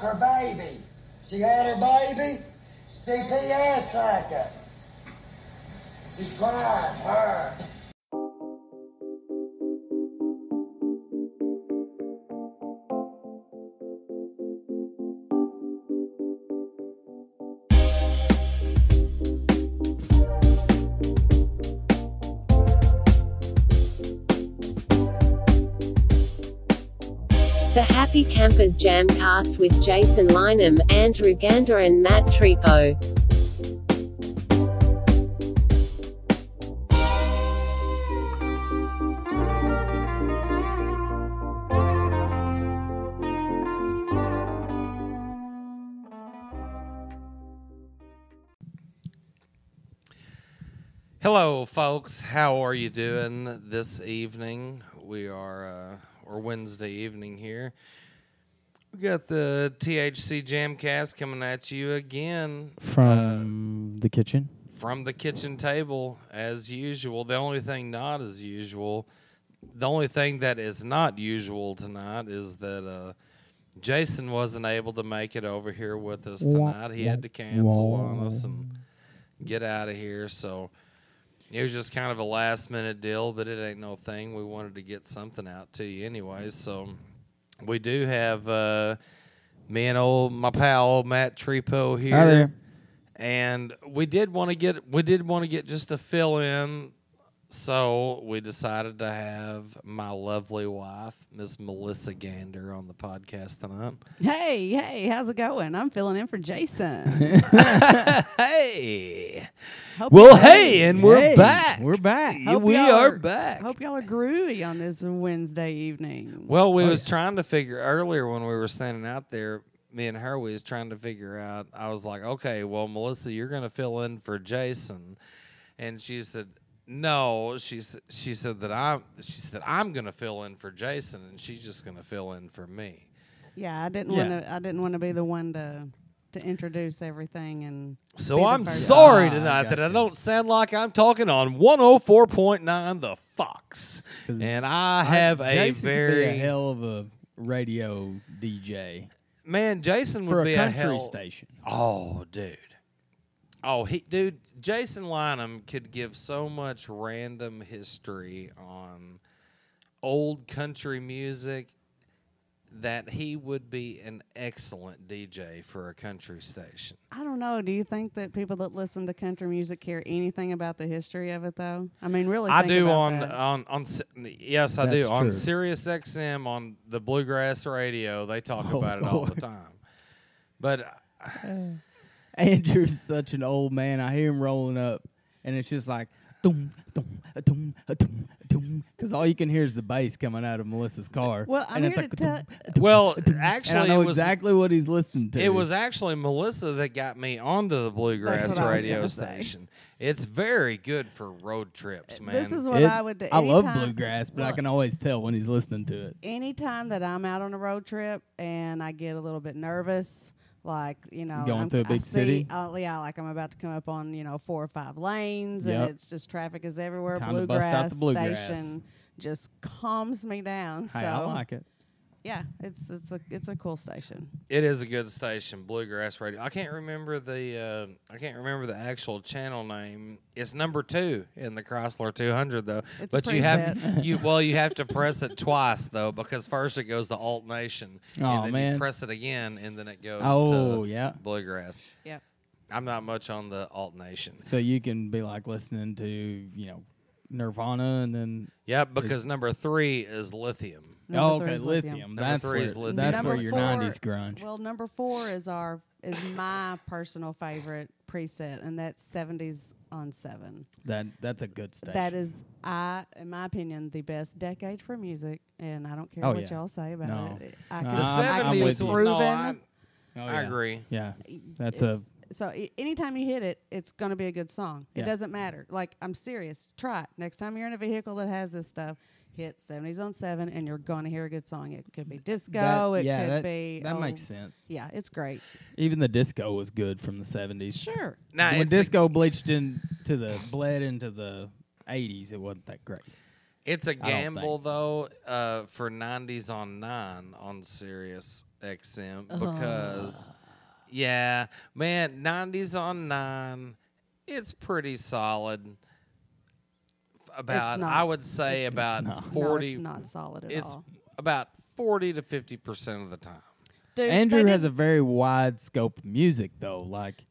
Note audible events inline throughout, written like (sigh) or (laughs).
Her baby. She had her baby. CPS took it. She's crying, her. Campers Jamcast with Jason Lynham, Andrew Gander and Matt Tripo. Hello, folks. How are you doing this evening? We are, uh, or Wednesday evening here. We got the THC Jamcast coming at you again from the kitchen. from the kitchen table, as usual. The only thing not as usual, the only thing that is not usual tonight is that uh, Jason wasn't able to make it over here with us tonight. He had to cancel on us and get out of here. So it was just kind of a last minute deal, but it ain't no thing. We wanted to get something out to you anyways. So we do have uh, me and old my pal old Matt Tripo here. Hi there. And we did want to get we did want to get just a fill in, so we decided to have my lovely wife, Miss Melissa Gander, on the podcast tonight. Hey, hey, how's it going? I'm filling in for Jason. (laughs) (laughs) hey, Hope well, y'all- hey, and we're Hey, back. We're back. Hope we y'all are are- back. Hope y'all are groovy on this Wednesday evening. Well, we Oh, was yeah. trying to figure earlier when we were standing out there. Me and her, we was trying to figure out. I was like, okay, well, Melissa, you're gonna fill in for Jason, and she said, no. She said she said that I'm. She said I'm gonna fill in for Jason, and she's just gonna fill in for me. yeah, I didn't Yeah. want to. I didn't want to be the one to to introduce everything and. So I'm sorry Ah, tonight that I don't sound like I'm talking on 104.9 The Fox, and I have a Jason very a hell of a radio DJ man. Jason would for be a country hell, station. Oh, dude. Oh, he, dude. Jason Lynham could give so much random history on old country music that he would be an excellent DJ for a country station. I don't know. Do you think that people that listen to country music care anything about the history of it, though? I mean, really. I do about on that. on on S- yes, I That's do on. Sirius XM on the Bluegrass Radio. They talk (laughs) Of about it all the time. But uh. (laughs) Andrew's such an old man. I hear him rolling up, and it's just like doom, doom, doom, doom, doom, because all you can hear is the bass coming out of Melissa's car. Well, I'm and it's here like to tell. well, and actually, I know it was exactly what he's listening to. It was actually Melissa that got me onto the bluegrass what I was radio station. It's very good for road trips, man. This is what It- I would do. I love bluegrass, but I can always tell when he's listening to it. anytime that I'm out on a road trip and I get a little bit nervous, like you know, Going I'm, through a I big see, city? uh, yeah, like I'm about to come up on you know four or five lanes, Yep. and it's just traffic is everywhere. Time to bust out the bluegrass. station just calms me down. Hey, so I like it. Yeah, it's it's a it's a cool station. it is a good station, bluegrass radio. I can't remember the uh, I can't remember the actual channel name. It's number two in the Chrysler 200 though. It's a but you have (laughs) you well you have to press it twice though because first it goes to Alt Nation Aw, and then man. you press it again and then it goes Oh, to yeah. bluegrass. Yep. I'm not much on the Alt Nation. So you can be like listening to, you know, Nirvana and then Yeah, because number three is lithium. Number oh, three okay, is lithium. Number That's three where is lithium. that's Number where your four- '90s grunge. Well, number four is our is my personal favorite preset, and that's 70s on seven. that that's a good station. That is, I, in my opinion, the best decade for music, and I don't care Oh, what yeah. y'all say about No. it. I No, can, The I'm- I can with seventies. you. No, proven. I, Oh, I yeah. agree. Yeah, that's a It's- so i- anytime you hit it, it's going to be a good song. It doesn't matter. Like I'm serious. Try it next time you're in a vehicle that has this stuff. Hit 70s on seven, and you're going to hear a good song. It could be disco. that, it yeah, could that, be. that oh, makes sense. Yeah, it's great. Even the disco was good from the '70s. Sure. Now, when it's a- disco bleached into the bled into the '80s, it wasn't that great. It's a gamble though uh, for 90s on 9 on Sirius XM because yeah, man, 90s on 9 it's pretty solid. F- About not. I would say about no, 40 it's not solid at it's all. about 40 to 50% of the time. Dude, Andrew has a very wide scope of music, though. Like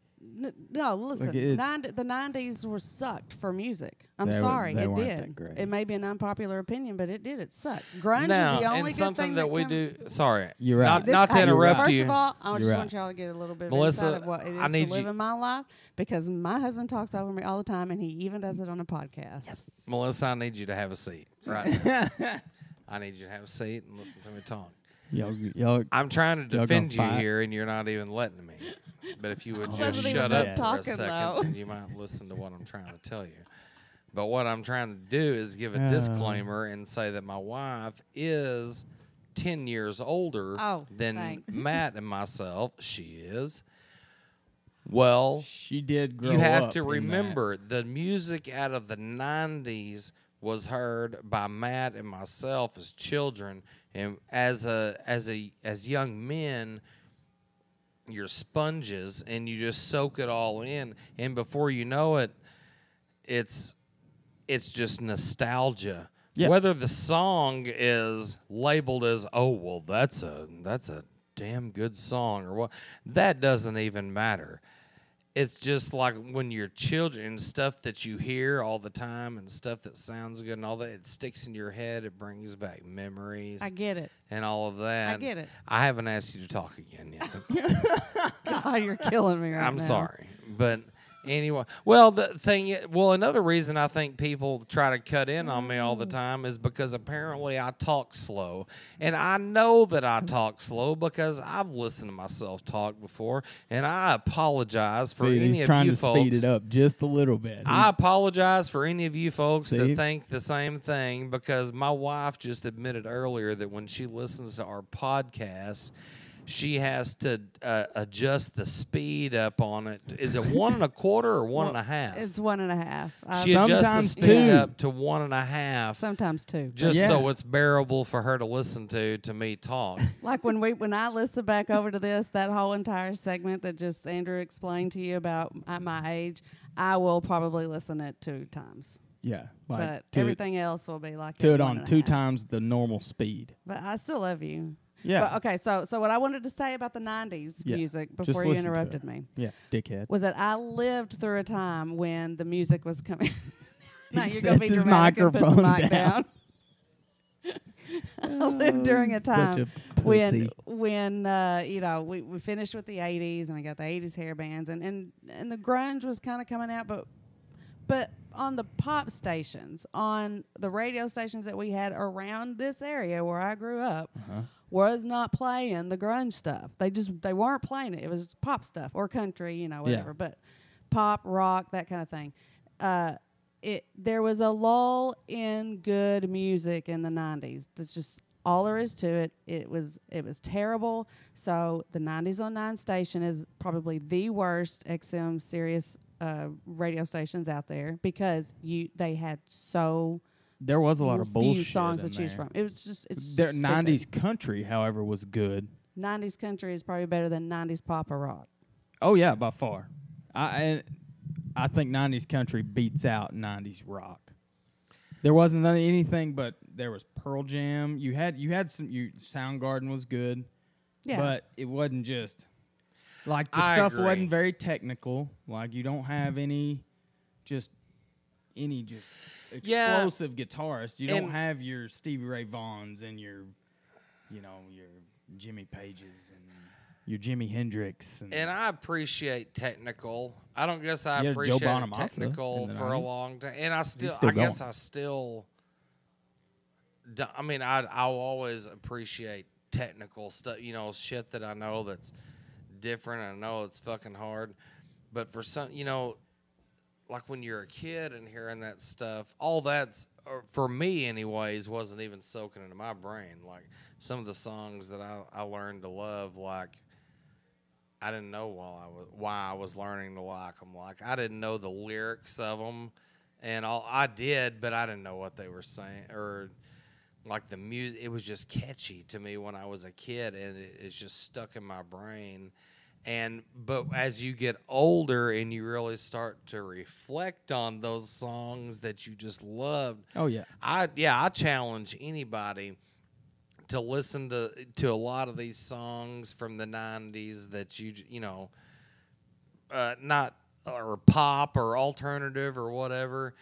N- no, listen. it's- 90, the nineties were sucked for music. I'm They were- sorry, they it weren't did. that great. It may be an unpopular opinion, but it did. It sucked. Grunge now, is the only and good something thing that, we come- do. Sorry, You're right. Not, This- not to hey, interrupt First you. of all, I You're just right. want y'all to get a little bit Melissa, of insight of what it I is to live you- in my life because my husband talks over me all the time, and he even does it on a podcast. Yes. Melissa, I need you to have a seat. Right. (laughs) I need you to have a seat and listen to me talk. y'all, y'all I'm trying to Y'all gonna defend you fight? here, and you're not even letting me. But if you would just wasn't shut done up for a talking, second, though. then you might listen to what I'm trying to tell you. But what I'm trying to do is give a Uh. disclaimer and say that my wife is 10 years older Oh, than thanks. (laughs) Matt and myself. She is. Well, she did grow you have up to in that. remember the music out of the 90s was heard by Matt and myself as children and as a as a as young men you're sponges and you just soak it all in and before you know it it's it's just nostalgia Yeah. whether the song is labeled as oh well that's a that's a damn good song or what that doesn't even matter it's just like when you're children stuff that you hear all the time and stuff that sounds good and all that it sticks in your head it brings back memories I get it. and all of that I get it. i haven't asked you to talk again yet (laughs) God, you're killing me (laughs) right I'm now. sorry, but anyway, well, the thing, well, another reason I think people try to cut in on me all the time is because apparently I talk slow, and I know that I talk slow because I've listened to myself talk before, and I apologize for See, any he's of trying you to folks. speed it up just a little bit. I apologize for any of you folks See? that think the same thing because my wife just admitted earlier that when she listens to our podcast, she has to uh, adjust the speed up on it. Is it one and a quarter or one and a half? It's one and a half. I- she adjusts the Sometimes speed two. up to one and a half, sometimes two. just Yeah. so it's bearable for her to listen to to me talk. (laughs) Like when we when I listen back over to this, that whole entire segment that just Andrew explained to you about at my age, I will probably listen it two times. yeah, like but to, everything else will be like to it one on and a two half. times the normal speed. But I still love you. Yeah. But, okay, so so what I wanted to say about the '90s Yeah, music before you interrupted me Yeah, dickhead. was that I lived through a time when the music was coming. (laughs) now He you're gonna be sets his dramatic and put the mic down. down. (laughs) I lived during a (laughs) time a when when uh, you know we, we finished with the '80s and we got the '80s hair bands and and and the grunge was kind of coming out, but but on the pop stations, on the radio stations that we had around this area where I grew up, Uh-huh. Was not playing the grunge stuff. They just they weren't playing it. It was pop stuff or country, you know, whatever. But pop, rock, that kind of thing. Uh, it there was a lull in good music in the '90s. That's just all there is to it. It was it was terrible. So the '90s on nine station is probably the worst XM Sirius uh, radio stations out there because you they had so There was a lot of few bullshit songs in to choose there. from. It was just it's Their just '90s stupid. country, however, was good. 90s country is probably better than 90s pop or rock. Oh yeah, by far. I I think '90s country beats out '90s rock. There wasn't anything, but there was Pearl Jam. You had you had some. You Soundgarden was good, Yeah. but it wasn't just like the I stuff agree. wasn't very technical. Like you don't have any, just any just Yeah. explosive guitarists. You don't have your Stevie Ray Vaughns and your, you know, your Jimmy Pages and your Jimi Hendrix and, And I appreciate technical. I don't guess I You had Joe appreciated Bonamassa technical for a long time, and I still, still I guess. I still. I mean, I I'll always appreciate technical stuff. You know, shit that I know that's different. I know it's fucking hard, but for some, you know, like when you're a kid and hearing that stuff, all that's for me, anyways, wasn't even soaking into my brain. Like some of the songs that I, I learned to love, like I didn't know while I was why I was learning to like them. Like I didn't know the lyrics of them, and all I did, but I didn't know what they were saying or like the music. It was just catchy to me when I was a kid, and it, it's just stuck in my brain. And but as you get older and you really start to reflect on those songs that you just loved, Oh yeah. I yeah, I challenge anybody to listen to to a lot of these songs from the '90s that you you know, uh, not or pop or alternative or whatever,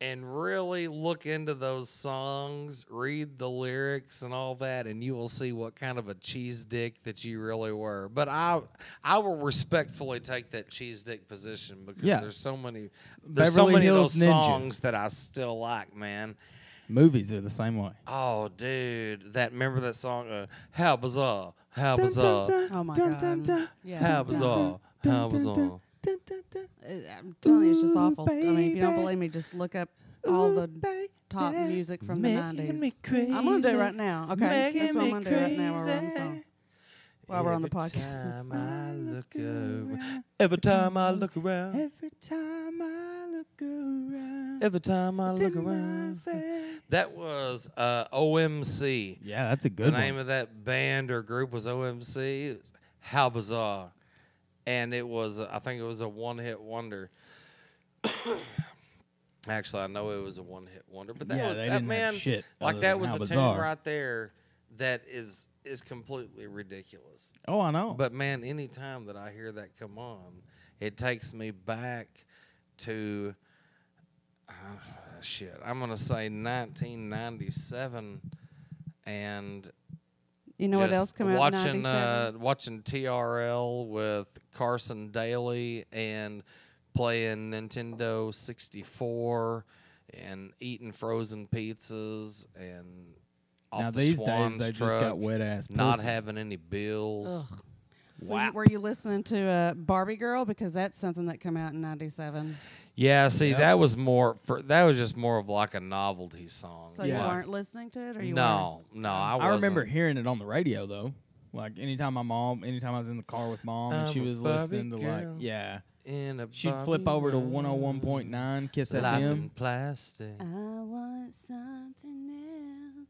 and really look into those songs, read the lyrics and all that, and you will see what kind of a cheese dick that you really were. But I I will respectfully take that cheese dick position because Yeah. there's so many there's Beverly so many Hills of those Ninja. songs that I still like, man. Movies are the same way. Oh, dude, that remember that song? Uh, How bizarre! How bizarre! Oh my god. Yeah. How bizarre! How bizarre! Uh, I'm telling you, it's just awful. I mean, if you don't believe me, just look up all the top music from the nineties. I'm gonna do it right now. Okay, that's what I'm gonna do right now while we're on the phone. While we're on the Every podcast. time I look around, every time I look around, Every time I look around, every time I look around. That was uh, OMC. Yeah, that's a the good name of that band or group was OMC. How bizarre! And it was, I think it was a one-hit wonder. (coughs) Actually, I know it was a one-hit wonder, but that Yeah, was, they that man, like that was a bizarre. tune right there that is is completely ridiculous. Oh, I know. But man, anytime that I hear that come on, it takes me back to uh, shit. I'm gonna say 1997, and You know what else came out in watching '97? uh, watching TRL with Carson Daly and playing Nintendo 64 and eating frozen pizzas and off now the these Swans days they just got wet ass. not pussy. having any bills. Ugh. Were you, were you listening to uh, Barbie Girl because that's something that came out in '97? Yeah, see, Yep. that was more for that was just more of like a novelty song. So Yeah. you weren't listening to it, or you no, no, I, I remember wasn't. hearing it on the radio though. Like anytime my mom, anytime I was in the car with mom, and she I'm a was Barbie listening to like, girl. yeah, In a she'd flip Barbie over to world, 101.9 Kiss life FM. in plastic. weren't. I want something else.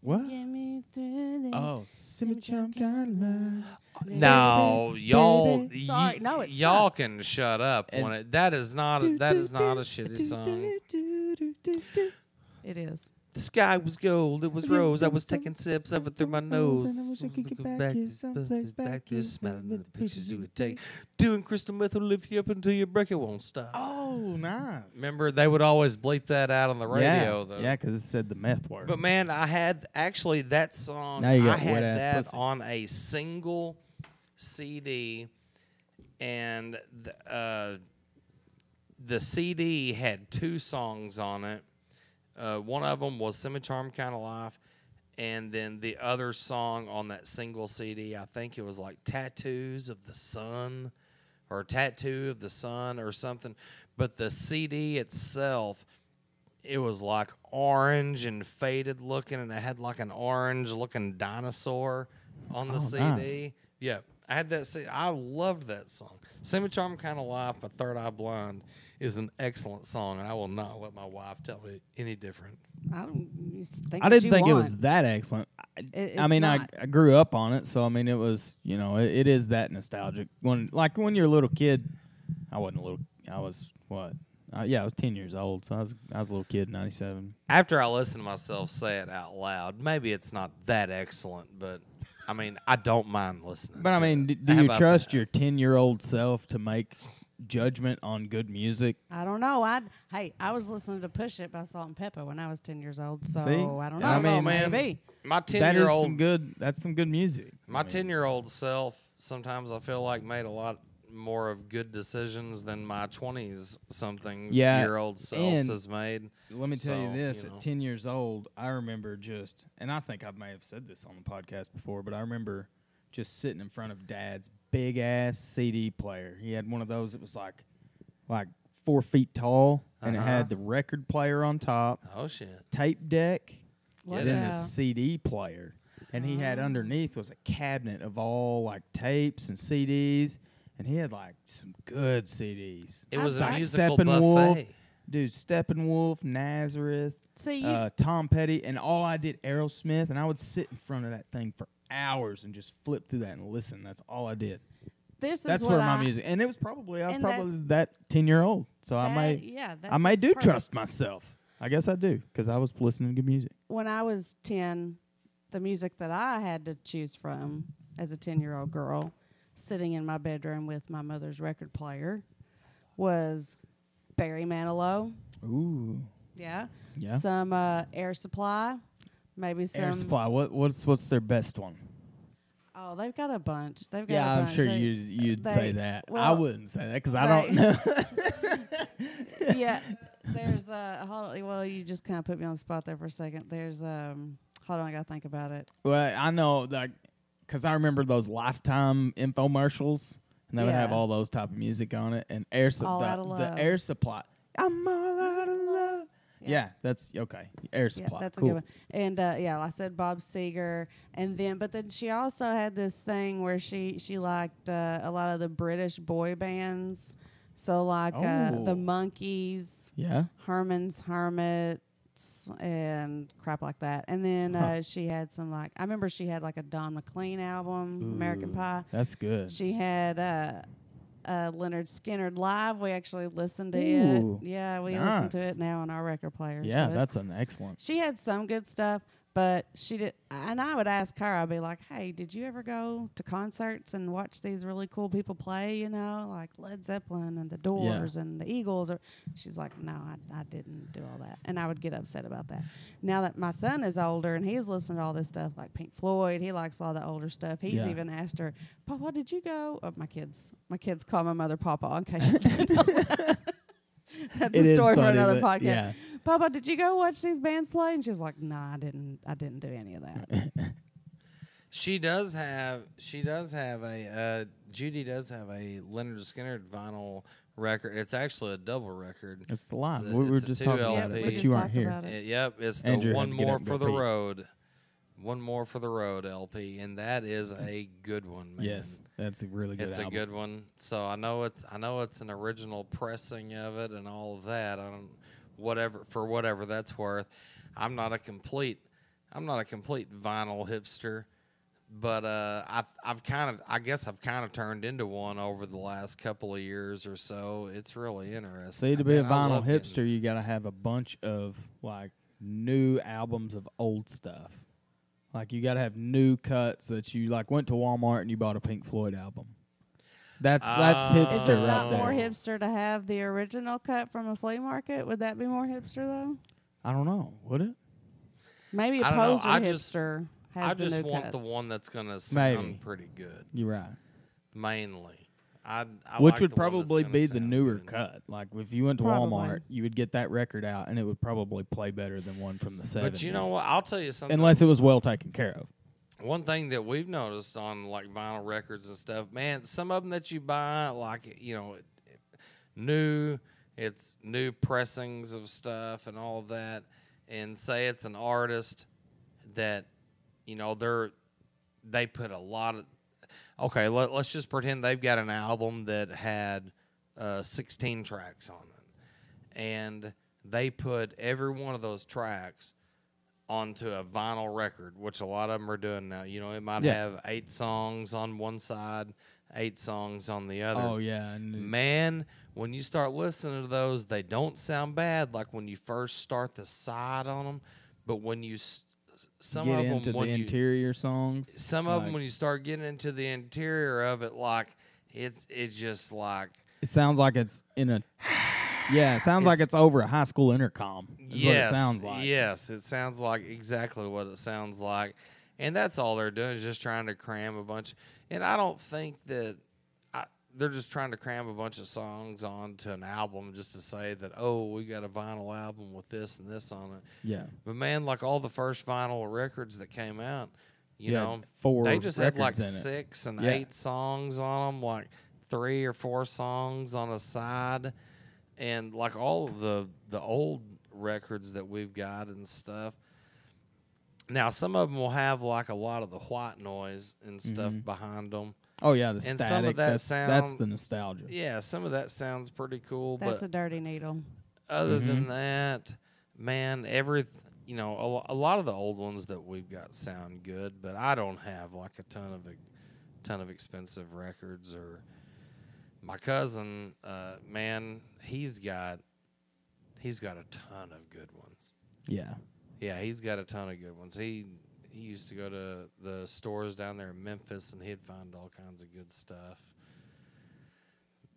What? Get me through this. Oh, Simmy Chum got love. No, y'all, y- Sorry, no, it y'all sucks. can shut up And- when it. That is not. A, that is not a shitty song. It is. The sky was gold, it was rose. I was taking sips of it through my nose. And I wish I could get Looking back here this- someplace back back this, here, smelling with the pictures you the would take. Doing crystal meth will lift you up until your break it won't stop. Oh, nice. Remember, they would always bleep that out on the radio, yeah, though. Yeah, because it said the meth word. But man, I had actually that song. Now you I got had wet-ass that pussy. on a single CD, and the, uh, the CD had two songs on it. Uh, one of them was "Semi-Charmed Kind of Life," and then the other song on that single CD, I think it was like "Tattoos of the Sun" or "Tattoo of the Sun" or something. But the CD itself it was like orange and faded looking, and it had like an orange looking dinosaur on the Oh, CD. nice. Yeah, I had that. See, I loved that song. Semi-Charmed Kind of Life by Third Eye Blind is an excellent song, and I will not let my wife tell me any different. I don't think. I didn't you think it was that excellent. I, It- I mean, I, not. I grew up on it, so I mean, it was you know, it, it is that nostalgic. When like when you're a little kid, I wasn't a little. I was what? Uh, yeah, I was ten years old, so I was I was a little kid, ninety seven. After I listen to myself say it out loud, maybe it's not that excellent, but I mean, I don't mind listening. But I to mean, it. d- do How you about trust that? your ten year old self to make judgment on good music? I don't know. I hey, I was listening to Push It by Salt-N-Pepa when I was ten years old. So See? I don't know. I I don't mean, man. maybe. My ten That year is old some good. That's some good music. My ten year old self sometimes I feel like made a lot more of good decisions than my twenties somethings Yeah, year old self has made. Let me tell So, you this: you know. at ten years old, I remember just, and I think I may have said this on the podcast before, but I remember just sitting in front of Dad's big ass CD player. He had one of those that was like, like four feet tall, and it Uh-huh. had the record player on top, Oh shit. tape deck, Watch and then a CD player. And he had Oh. underneath was a cabinet of all like tapes and CDs, and he had like some good CDs. It I was a like musical Steppenwolf. buffet. dude, Steppenwolf, Nazareth, See, you, uh, Tom Petty, and all I did Aerosmith, and I would sit in front of that thing for hours and just flip through that and listen. That's all I did. this is That's what where I, my music, and it was probably I was and that- probably that ten year old, so I might may yeah, I might do perfect. trust myself. I guess I do because I was listening to good music. when I was 10, the music that I had to choose from as a 10 year old girl, sitting in my bedroom with my mother's record player, was Barry Manilow. Ooh, Yeah. Yeah. Some uh, Air Supply. Maybe some. Air Supply. What what's what's their best one? Oh, they've got a bunch. They've got Yeah, I'm sure They- you'd you'd they- say that. I wouldn't say that because I don't know. (laughs) yeah. There's uh hold on, well you just kind of put me on the spot there for a second. There's um hold on I got to think about it. well, I know like because I remember those Lifetime infomercials, and they would have all those type of music on it, and Air Su- the, the Air Supply. I'm all out of love. Yeah. Yeah. that's okay. Air Yeah, Supply. that's cool. a good one. And uh, yeah, I said Bob Seger, and then but then she also had this thing where she she liked uh, a lot of the British boy bands, so like uh, Oh. the Monkees, Yeah. Herman's And crap like that. And then uh, she had some like I remember she had like a Don McLean album, American Pie. That's good. She had uh, uh, Lynyrd Skynyrd live. We actually listened to Ooh, it. Yeah, we listen to it now on our record player. yeah, so that's an excellent. she had some good stuff, but she did. And I would ask her, I'd be like, "Hey, did you ever go to concerts and watch these really cool people play? You know, like Led Zeppelin and the Doors and the Eagles?" Or she's like, "No, I, I didn't do all that," and I would get upset about that. Now that my son is older and he's listening to all this stuff like Pink Floyd, he likes all the older stuff. He's Yeah. even asked her, "Papa, did you go?" Oh, my kids, my kids call my mother Papa in case you didn't know that. (laughs) That's It a story for another podcast. yeah. Papa, did you go watch these bands play? And she's like, Nah, I didn't. I didn't do any of that. (laughs) She does have. She does have a. Uh, Judy does have a Lynyrd Skynyrd vinyl record. It's actually a double record. It's the live. It's a- we were just talking LP. about it, we but just you weren't here. about it. Yep, it's the Andrew had one more for the pee. road. One more for the road LP, and that is a good one, man. Yes, that's a really good one. it's album. a good one. So I know it's I know it's an original pressing of it and all of that. I don't whatever for whatever that's worth. I'm not a complete I'm not a complete vinyl hipster, but uh, I've I've kind of I guess I've kind of turned into one over the last couple of years or so. It's really interesting. See, to I be a mean, I vinyl love getting- hipster, you got to have a bunch of like new albums of old stuff. Like you got to have new cuts that you like went to Walmart and you bought a Pink Floyd album. That's that's Uh, hipster Is it right not there. more hipster to have the original cut from a flea market? Would that be more hipster though? I don't know. Would it? Maybe a poser I just- hipster has I the just new want the one that's gonna sound Maybe. pretty good, You're right. mainly. I, I Which like would the probably be the newer good. cut. Like if you went to Probably. Walmart, you would get that record out, and it would probably play better than one from the 70s. But you know what? I'll tell you something. Unless it was well taken care of. One thing that we've noticed on like vinyl records and stuff, man, some of them that you buy, like you know, new, it's new pressings of stuff and all of that, and say it's an artist that, you know, they're they put a lot of. Okay, let, let's just pretend they've got an album that had uh, 16 tracks on it, and they put every one of those tracks onto a vinyl record, which a lot of them are doing now. You know, it might Yeah. have eight songs on one side, eight songs on the other. Oh yeah, Man, when you start listening to those, they don't sound bad like when you first start the side on them, but when you s- some get of into them when the you, interior songs. some of them when you start getting into the interior of it, like it's it's just like It sounds like it's in a. Yeah, it sounds like It's- it's over a high school intercom. Yes, it sounds like. Yes, it sounds like exactly what it sounds like, and that's all they're doing is just trying to cram a bunch. And I don't think that I, they're just trying to cram a bunch of songs onto an album just to say that oh we got a vinyl album with this and this on it. Yeah. But man, like all the first vinyl records that came out, you know, four they just had like records in it. six and Yeah. eight songs on them, like three or four songs on a side, and like all of the the old records that we've got and stuff. Now, some of them will have like a lot of the white noise and stuff Mm-hmm. behind them. Oh yeah, the And static. some of that that's that's the nostalgia. Yeah, some of that sounds pretty cool, That's but a dirty needle. other Mm-hmm. than that, man, every you know a, a lot of the old ones that we've got sound good, but I don't have like a ton of ex- ton of expensive records or my cousin, uh, man, he's got he's got a ton of good ones. Yeah. Yeah, he's got a ton of good ones. He he used to go to the stores down there in Memphis and he'd find all kinds of good stuff.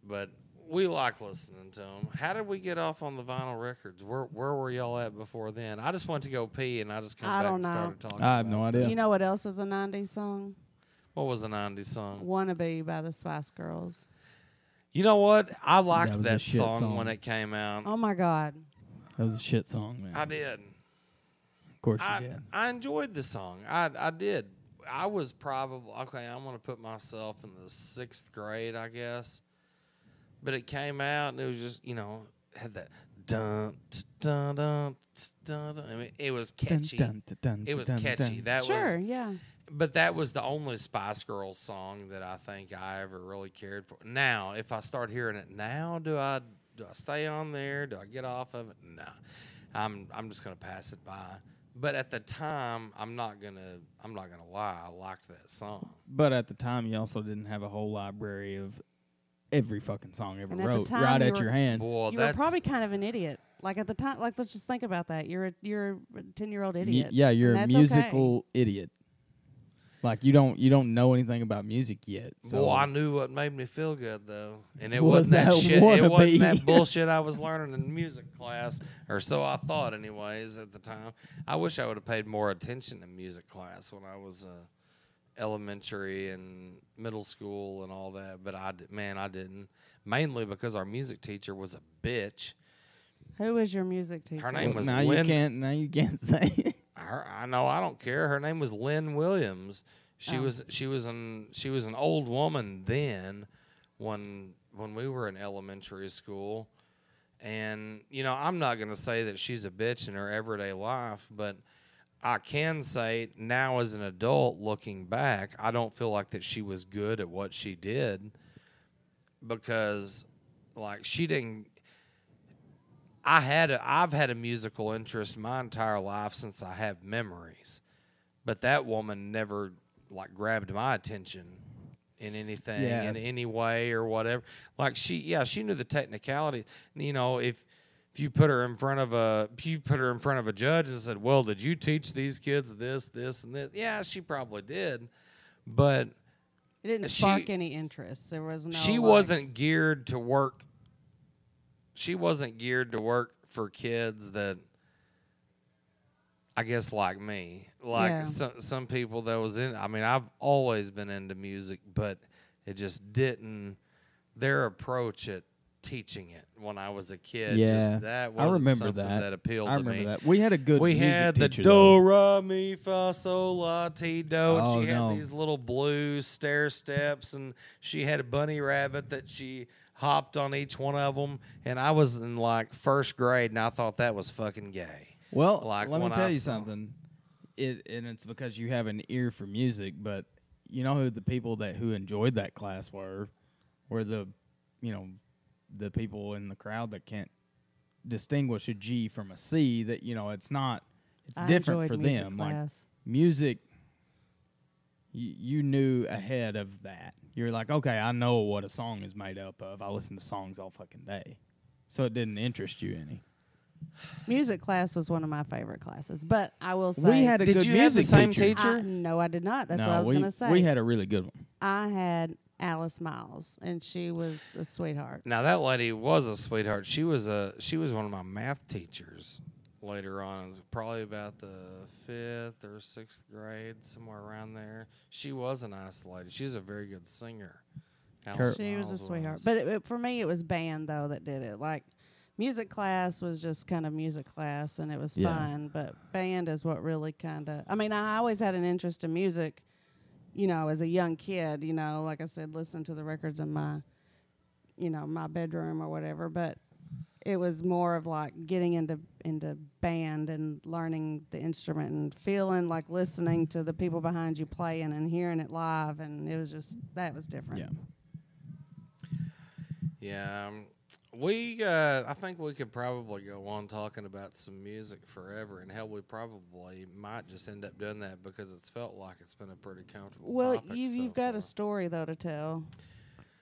But we like listening to them. How did we get off on the vinyl records? Where where were y'all at before then? I just went to go pee and I just come I back don't and know. started talking. I have about no it. idea. You know what else was a '90s song? What was a '90s song? "Wannabe" by the Spice Girls. You know what? I liked was that, a shit song, song. when it came out. Oh my God! That was a shit song, man. I did. of course you I, did. I enjoyed the song. I I did. I was probably okay. I'm gonna put myself in the sixth grade, I guess. But it came out and it was just you know had that dun t- dun dun t- dun. dun. I mean, it was catchy. dun, dun, dun, It was dun, catchy. dun. That sure, was. yeah. But that was the only Spice Girls song that I think I ever really cared for. Now, if I start hearing it now, do I do I stay on there? Do I get off of it? No, I'm I'm just gonna pass it by. But at the time, I'm not gonna I'm not gonna lie. I liked that song. But at the time, you also didn't have a whole library of every fucking song ever And at the wrote time, right you at were- your hand. Boy, you were that's probably kind of an idiot. Like at the time, like let's just think about that. You're a you're a ten year old Y- idiot. yeah, you're and a that's okay. musical idiot. Like you don't you don't know anything about music yet. So Boy, I knew what made me feel good though, and it Was wasn't that, that shit. It wasn't that (laughs) bullshit I was learning in music class, or so I thought, anyways. At the time, I wish I would have paid more attention to music class when I was uh, elementary and middle school and all that. But I, di- man, I didn't. Mainly because our music teacher was a bitch. Who was your music teacher? Her name Well, was now Lynn. you can't now you can't (laughs) say. Her, I know. I don't care. Her name was Lynn Williams. She Oh. was she was an she was an old woman then, when when we were in elementary school, and you know I'm not gonna say that she's a bitch in her everyday life, but I can say now as an adult looking back, I don't feel like that she was good at what she did, because like she didn't I had a, I've had a musical interest my entire life since I have memories, but that woman never like grabbed my attention in anything Yeah. in any way or whatever. Like she, yeah, she knew the technicality. You know, if if you put her in front of a if you put her in front of a judge and said, "Well, did you teach these kids this, this, and this?" Yeah, she probably did, but It didn't she- spark any interest. There was no. she like- wasn't geared to work she wasn't geared to work for kids that i guess like me like Yeah. some, some people that was in i mean i've always been into music but it just didn't their approach at teaching it when i was a kid yeah, just that I wasn't remember something that. that, appealed I to remember me that. We had a good. we music had the teacher, do though. ra mi fa sol la ti do, and Oh, she no. had these little blue stair steps, and she had a bunny rabbit that she hopped on each one of them. And I was in like first grade, and I thought that was fucking gay. Well, like let me tell I you saw- something. It and it's because you have an ear for music, but you know who the people that who enjoyed that class were, were the, you know, the people in the crowd that can't distinguish a G from a C. That you know, it's not. It's I different for music them. Like music, you, you knew ahead of that. You're like, okay, I know what a song is made up of. I listen to songs all fucking day, so it didn't interest you any. Music class was one of my favorite classes, but I will say we had a Did good you have the music same teacher. teacher? I, no, I did not. That's no, what I was we, going to say. We had a really good one. I had Alice Miles, and she was a sweetheart. Now that lady was a sweetheart. She was a she was one of my math teachers later on. It was probably about the fifth or sixth grade, somewhere around there. She wasn't isolated. lady. She was a very good singer. Alice She was a sweetheart. was. But it, it- for me, it was band though that did it. Like music class was just kind of music class, and it was Yeah. fun. But band is what really kind of. I mean, I always had an interest in music. You know, as a young kid, you know, like I said, listen to the records in my, you know, my bedroom or whatever. But it was more of like getting into into band and learning the instrument and feeling like listening to the people behind you playing and hearing it live, and it was just that was different. Yeah. Yeah. Um, We, uh, I think we could probably go on talking about some music forever, and hell, we probably might just end up doing that because it's felt like it's been a pretty comfortable. Well, you so you've got far. a story though to tell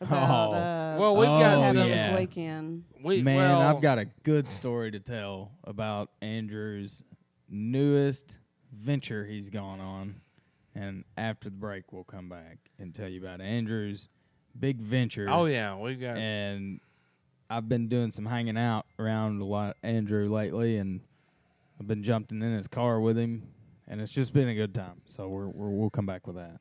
about Oh. uh, Well, we've Oh, got what some, happened yeah. this weekend. we, Man, well, I've got a good story to tell about Andrew's newest venture he's gone on. And after the break, we'll come back and tell you about Andrew's big venture. Oh yeah, we got. And I've been doing some hanging out around a lot Andrew lately, and I've been jumping in his car with him, and it's just been a good time. So we're, we're we'll come back with that.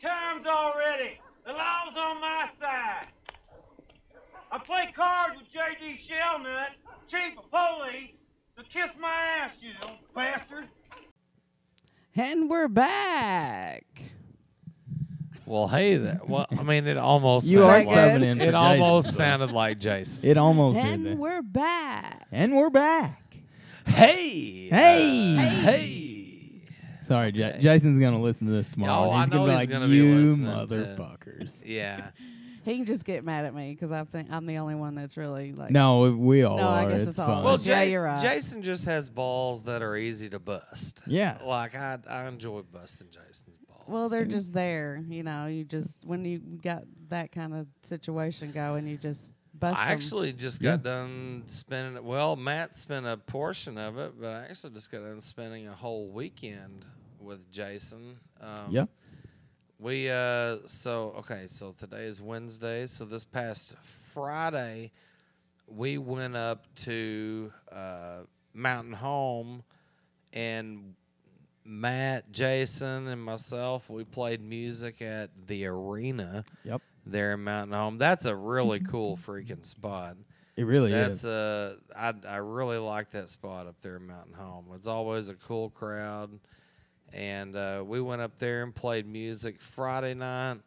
Told times already. The law's on my side. I play cards with J.D. Shellnut, chief of police, so kiss my ass, you bastard. And we're back. well, hey, that. Well, I mean, it almost. You are that like, subbing in for It Jason. almost sounded like Jason. It almost did. And that. we're back. And we're back. Hey, Hey! uh, hey. Sorry, Ja- Okay. Jason's gonna listen to this tomorrow. Oh, he's I know gonna be he's like, gonna be "You to- motherfuckers." (laughs) Yeah. He can just get mad at me because I think I'm the only one that's really like. No, we, we all No, I are. guess it's it's all fun. Well, of us. Yeah, you're right. Jason just has balls that are easy to bust. Yeah. Like I, I enjoy busting Jason's balls. Well, they're just there, you know. You just when you got that kind of situation going, you just bust I 'em. actually just got done spending it. Well, Matt spent a portion of it, but I actually just got done spending a whole weekend with Jason. Um, yeah. We uh so okay, so today is Wednesday. So this past Friday we went up to uh Mountain Home and Matt, Jason and myself, we played music at the arena Yep. there in Mountain Home. That's a really cool freaking spot. It really That's is. uh I I really like that spot up there in Mountain Home. It's always a cool crowd. And uh, we went up there and played music Friday night.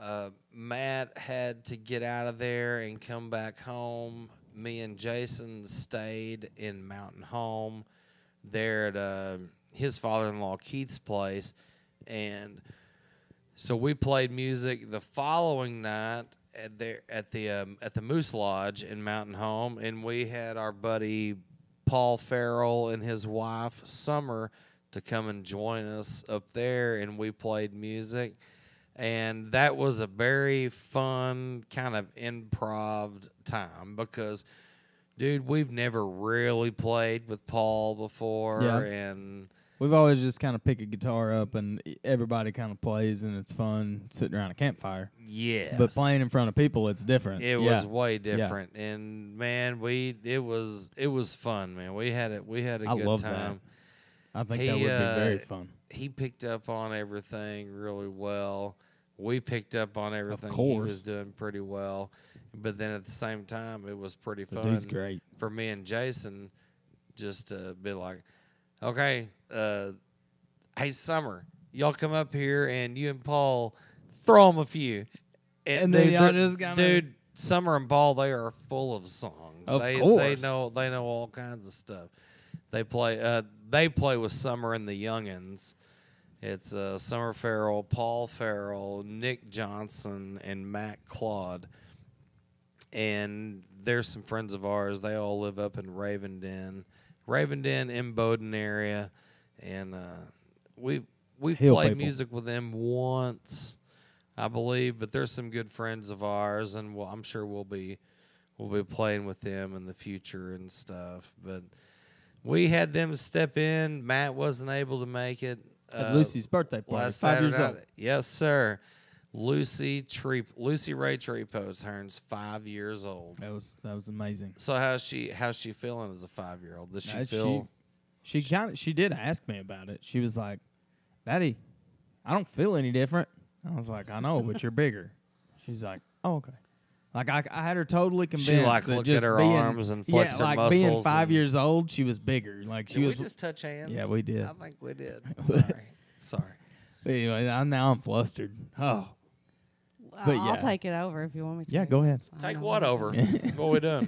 Uh, Matt had to get out of there and come back home. Me and Jason stayed in Mountain Home there at uh, his father-in-law Keith's place, and so we played music the following night at there at the um, at the Moose Lodge in Mountain Home, and we had our buddy Paul Farrell and his wife Summer to come and join us up there, and we played music, and that was a very fun kind of improv time because. Dude, we've never really played with Paul before, Yeah. and We've always just kind of pick a guitar up and everybody kind of plays and it's fun sitting around a campfire. yeah, But playing in front of people, it's different. It Yeah. was way different, and man, we it was it was fun, man. We had it. We had a I good love that. I think He, that would be very uh, fun. He picked up on everything really well. We picked up on everything he course. was doing pretty well, but then at the same time, it was pretty fun great. for me and Jason just to be like, okay, uh, hey, Summer, y'all come up here and you and Paul throw them a few. And then dude, y'all just kinda- dude, Summer and Paul, they are full of songs. Of they, they know they know all kinds of stuff. They play uh, they play with Summer and the Youngins. It's uh, Summer Farrell, Paul Farrell, Nick Johnson, and Matt Claude and there's some friends of ours. They all live up in Ravenden, Ravenden, Imboden area, and uh, we we Hill played people. music with them once, I believe. But they're some good friends of ours, and we'll, I'm sure we'll be we'll be playing with them in the future and stuff. But we had them step in. Matt wasn't able to make it. At uh, Lucy's birthday party. last five Saturday years old. Yes, sir. Lucy Tree Lucy Ray Trepo turns five years old. That was that was amazing. So how's she how's she feeling as a five year old? Does she Uh, feel She kind of she did ask me about it. She was like, "Daddy, I don't feel any different." I was like, "I know, but you're bigger." (laughs) She's like, "Oh, okay." Like I, I had her totally convinced. She like, that look at her being, arms and flex yeah, her like being five years old, she was bigger. Like she Did was. we just touch hands? Yeah, we did. I think we did. (laughs) Sorry. Sorry. anyway, I'm now I'm flustered. Oh, But I'll yeah. take it over if you want me to. yeah. Go ahead. Take what over? (laughs) what we doing?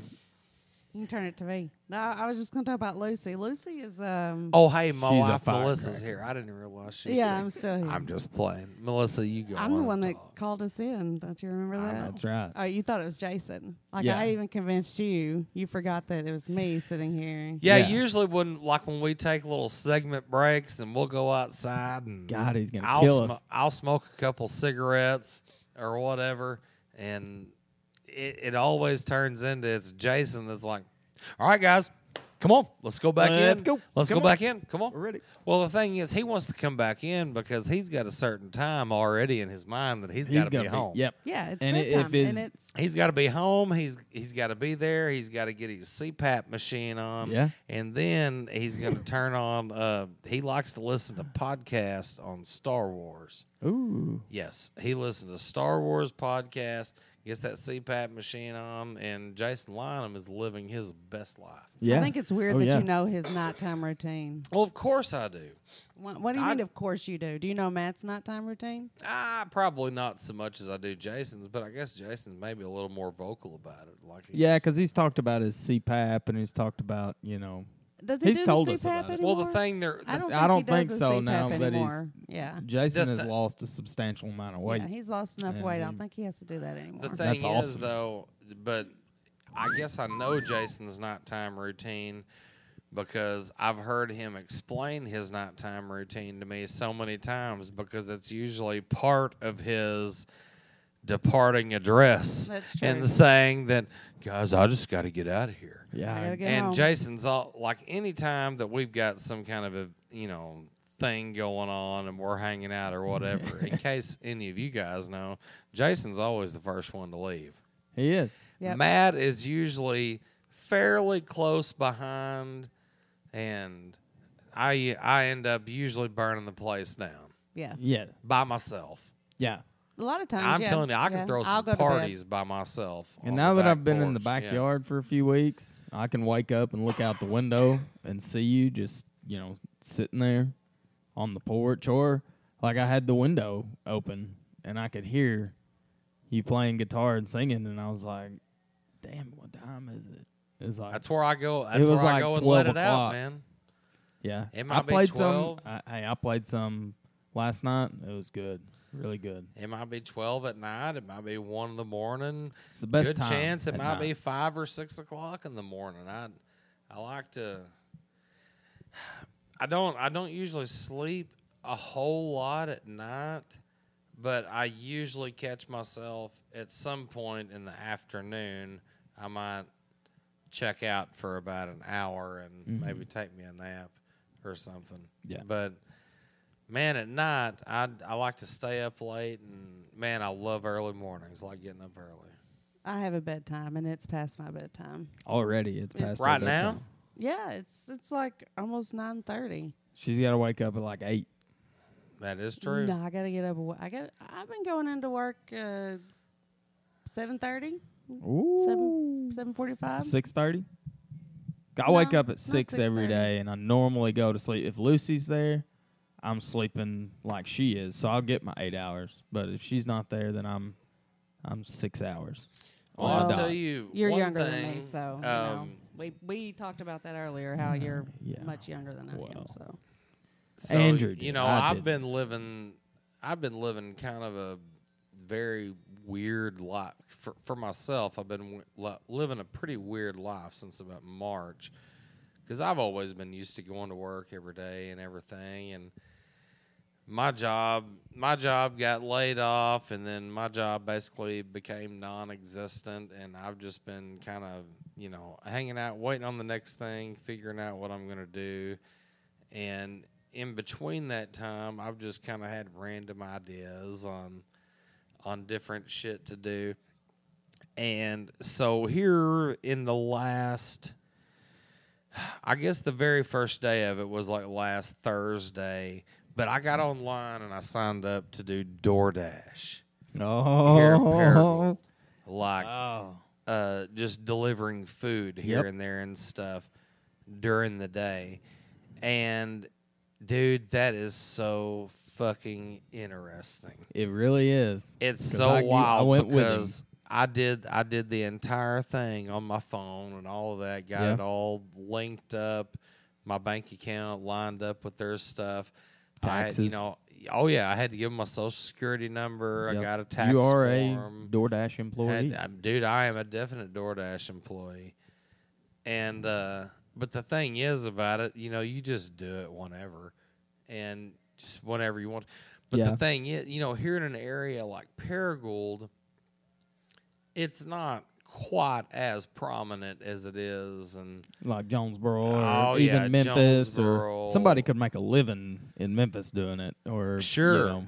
You can turn it to me. No, I was just going to talk about Lucy. Lucy is um. Oh, hey, my She's a wife Melissa's firecracker. here. I didn't realize she's yeah, sick. I'm still here. I'm just playing. Melissa, you go. I'm the one that talk. called us in. Don't you remember that? That's right. Oh, you thought it was Jason. Like Yeah. I even convinced you. You forgot that it was me sitting here. Yeah, Yeah. usually when like when we take little segment breaks and we'll go outside and God, he's gonna I'll kill sm- us. I'll smoke a couple cigarettes or whatever, and it, it always turns into it's Jason that's like, "All right, guys, come on, let's go back in. Let's go. Let's Come go on. back in. Come on. We're ready. Well, the thing is, he wants to come back in because he's got a certain time already in his mind that he's He's got to be gonna home. Yep. Yeah, it's And i- if bedtime, his- and it's He's got to be home. He's he's got to be there. He's got to get his CPAP machine on. Yeah. And then he's going (laughs) to turn on. Uh, he likes to listen to podcasts on Star Wars. Ooh. Yes, he listens to Star Wars podcast. Gets that CPAP machine on, and Jason Lynham is living his best life. Yeah. I think it's weird Oh, that yeah. you know his nighttime routine. Well, of course I do. What, what do you I- mean? Of course you do. Do you know Matt's nighttime routine? Ah, probably not so much as I do Jason's, but I guess Jason's maybe a little more vocal about it. Like Yeah, because he's talked about his CPAP and he's talked about you know. Does he He's do told the us CPAP about it. anymore? well, the thing there, I don't. I think don't he does think the so CPAP now that he's- anymore. yeah. Jason The has thi- lost a substantial amount of weight. Yeah, he's lost enough And weight. I don't think he has to do that anymore. The thing That's is, awesome. though, but I guess I know Jason's nighttime routine because I've heard him explain his nighttime routine to me so many times because it's usually part of his departing address That's true. and saying that, guys, I just got to get out of here. Yeah. I get and home. Jason's all like anytime that we've got some kind of a you know thing going on and we're hanging out or whatever. in (laughs) case any of you guys know, Jason's always the first one to leave. he is. Yep. Matt is usually fairly close behind, and I I end up usually burning the place down yeah. Yeah. by myself. Yeah. A lot of times. I'm yeah, telling you, I can yeah. throw I'll some go to bed. parties by myself. And now that I've been in the porch. Yeah. backyard for a few weeks, I can wake up and look out the window and see you just, you know, sitting there on the porch or like I had the window open and I could hear you playing guitar and singing and I was like, "Damn, what time is it?" It was like That's where I go. That's was where I like go and let 12 it out, o'clock. man. yeah. it I be played 12. some I, hey, I played some last night. It was good. Really good. It might be twelve at night. It might be one in the morning. It's the best Good time. chance it might be five or six o'clock in the morning. I I like to. I don't I don't usually sleep a whole lot at night, but I usually catch myself at some point in the afternoon. I might check out for about an hour and maybe take me a nap or something. Mm-hmm. Yeah. But man, at night I I like to stay up late and man, I love early mornings. I like getting up early. I have a bedtime, and it's past my bedtime. Already, it's It's- past Right her now? Yeah, it's it's like almost nine thirty. She's got to wake up at like eight. That is true. No, I gotta get up. awa- I got. I've been going into work uh, seven thirty, Ooh. seven seven forty five. Six thirty. I wake No, up at not six every 6:30. day, and I normally go to sleep. If Lucy's there, I'm sleeping like she is, so I'll get my eight hours. But if she's not there, then I'm I'm six hours. Well, I'll the tell dot. you, You're one younger thing, than me, so you know, um, we we talked about that earlier. How you're yeah. much younger than I am. So So, Andrew you know, I I've didn't. been living, I've been living kind of a very weird life for for myself. I've been w- li- living a pretty weird life since about March, because I've always been used to going to work every day and everything, and my job, my job got laid off, and then my job basically became non-existent, and I've just been kind of, you know, hanging out, waiting on the next thing, figuring out what I'm gonna do. And in between that time i've just kind of had random ideas on on different shit to do. And so here in the last i guess the very first day of it was like last thursday but i got online and i signed up to do doordash Oh, here like oh, uh, just delivering food here Yep. and there and stuff during the day. And dude, that is so fucking interesting. it really is. It's so I- you- I wild went with him. I did I did the entire thing on my phone and all of that. Got Yeah. it all linked up, my bank account lined up with their stuff. I you Taxes. know, oh yeah, I had to give them my social security number. Yep. I got a tax You are a form. DoorDash employee. Had- I'm- dude, I am a definite DoorDash employee. And uh but the thing is about it, you know, you just do it whenever and just whenever you want. But Yeah. the thing is, you know, here in an area like Paragould, it's not quite as prominent as it is and like Jonesboro or Oh, even yeah, Memphis Jonesboro. or somebody could make a living in Memphis doing it or Sure. you know,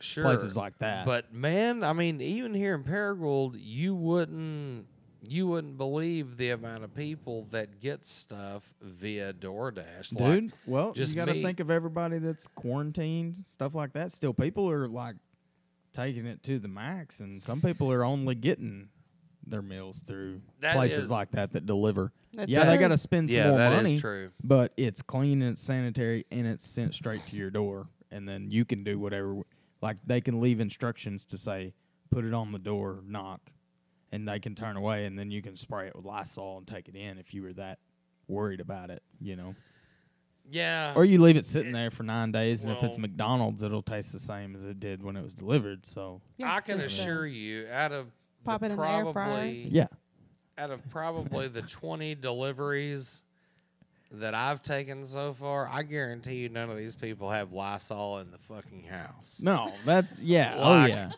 sure places like that. But man, I mean, even here in Paragould, you wouldn't you wouldn't believe the amount of people that get stuff via DoorDash. Like, dude, well, just you got to think of everybody that's quarantined, stuff like that. Still, people are like taking it to the max, and some people are only getting their meals through That places is- like that that deliver. That's yeah, they true. got to spend some yeah, more that is money, true. but it's clean and it's sanitary and it's sent straight to your door, and then you can do whatever. Like they can leave instructions to say, put it on the door, knock, and they can turn away, and then you can spray it with Lysol and take it in if you were that worried about it, you know. Yeah. Or you leave it sitting there for nine days, and if it's well- McDonald's, it'll taste the same as it did when it was delivered. So Yeah, I can just, uh, assure you, out of pop the it in the air fryer. probably yeah, out of probably the twenty deliveries that I've taken so far, I guarantee you none of these people have Lysol in the fucking house. no, that's yeah, oh yeah,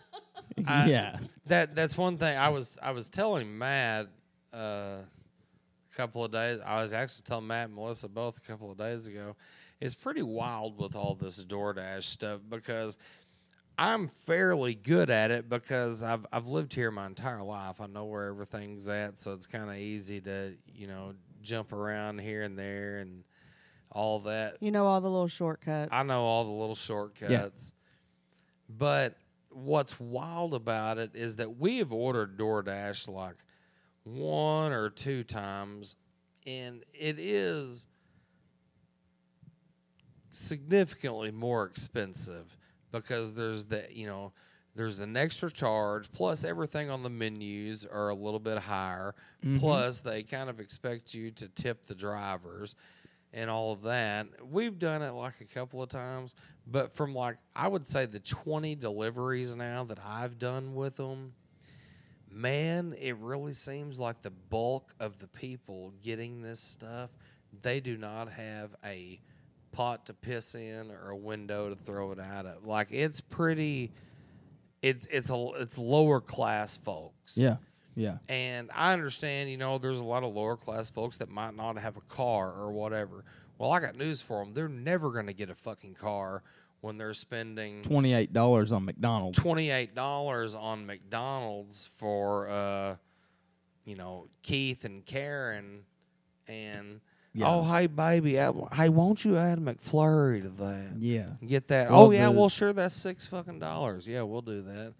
I- (laughs) yeah, That that's one thing I was I was telling Matt uh, a couple of days. I was actually telling Matt and Melissa both a couple of days ago. It's pretty wild with all this DoorDash stuff because I'm fairly good at it because I've I've lived here my entire life. I know where everything's at, so it's kind of easy to you know jump around here and there and all that. You know all the little shortcuts. I know all the little shortcuts. Yeah. But what's wild about it is that we have ordered DoorDash like one or two times, and it is significantly more expensive because there's the you know there's an extra charge plus everything on the menus are a little bit higher mm-hmm. plus they kind of expect you to tip the drivers and all of that. We've done it like a couple of times but from like i would say the 20 deliveries now that i've done with them man it really seems like the bulk of the people getting this stuff they do not have a pot to piss in or a window to throw it out of like it's pretty it's it's a it's lower class folks yeah, yeah, and I understand, you know, there's a lot of lower class folks that might not have a car or whatever. Well, I got news for them. They're never going to get a fucking car when they're spending twenty eight dollars on McDonald's. $28 on McDonald's for, uh, you know, Keith and Karen. And, Oh, yeah. oh, hey, baby, add- hey, won't you add McFlurry to that? Yeah, Get that? Well, oh yeah, well sure, that's six fucking dollars. Yeah, we'll do that.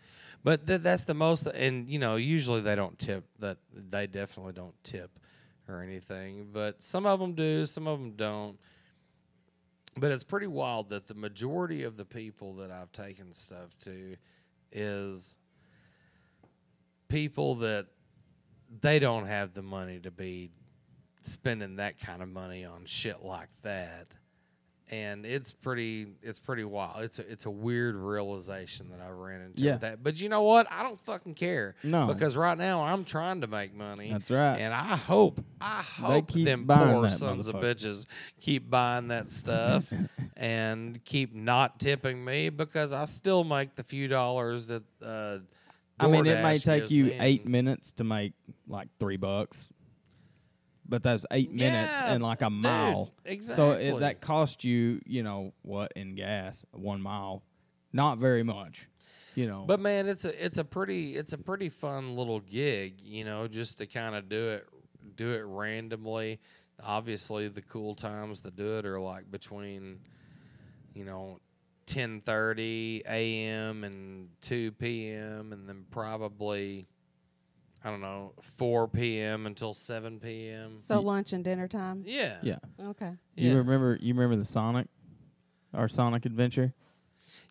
But th- that's the most, and you know, usually they don't tip. That they definitely don't tip or anything. But some of them do, some of them don't. But it's pretty wild that the majority of the people that I've taken stuff to is people that they don't have the money to be spending that kind of money on shit like that. And it's pretty it's pretty wild. It's a, it's a weird realization that i ran into Yeah. that. But you know what? I don't fucking care. No. because right now i'm trying to make money. That's right. and i hope i hope keep them poor sons of bitches keep buying that stuff (laughs) and keep not tipping me because i still make the few dollars that uh I mean, it may take you eight minutes to make like three bucks, but that's eight minutes Yeah, and like a mile. So exactly. it, that cost you, you know, what in gas one mile? Not very much, you know. But man, it's a it's a pretty it's a pretty fun little gig, you know, just to kind of do it do it randomly. Obviously, the cool times to do it are like between, you know, ten thirty a.m. and two p.m. and then probably, I don't know, four p.m. until seven p.m. So lunch and dinner time. Yeah, yeah, Okay. you yeah. remember you remember the Sonic, our Sonic adventure?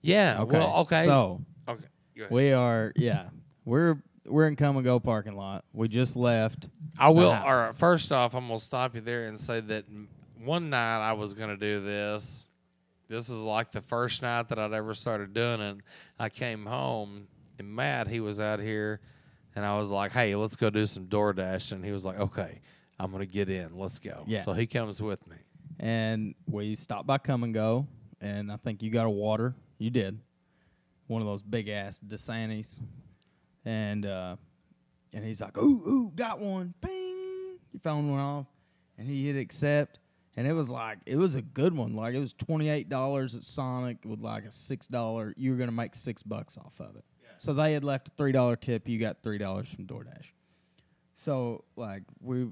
yeah. Okay, Well, okay, So okay. Go ahead. we are, yeah, we're we're in come and go parking lot. We just left. I will. house. Or first off, I'm gonna stop you there and say that m- one night I was gonna do this. This is like the first night that I'd ever started doing it. I came home and Matt, he was out here, and I was like, "Hey, let's go do some DoorDash," and he was like, "Okay, I'm gonna get in. Let's go." Yeah. So he comes with me. and we stopped by Come and Go, and I think you got a water. You did, one of those big ass Dasanis, and uh, and he's like, "Ooh, ooh, got one!" Ping, your phone went off, and he hit accept, and it was like it was a good one. Like it was twenty eight dollars at Sonic with like a six dollar. You were gonna make six bucks off of it. So they had left a three dollar tip. You got three dollars from DoorDash. So like we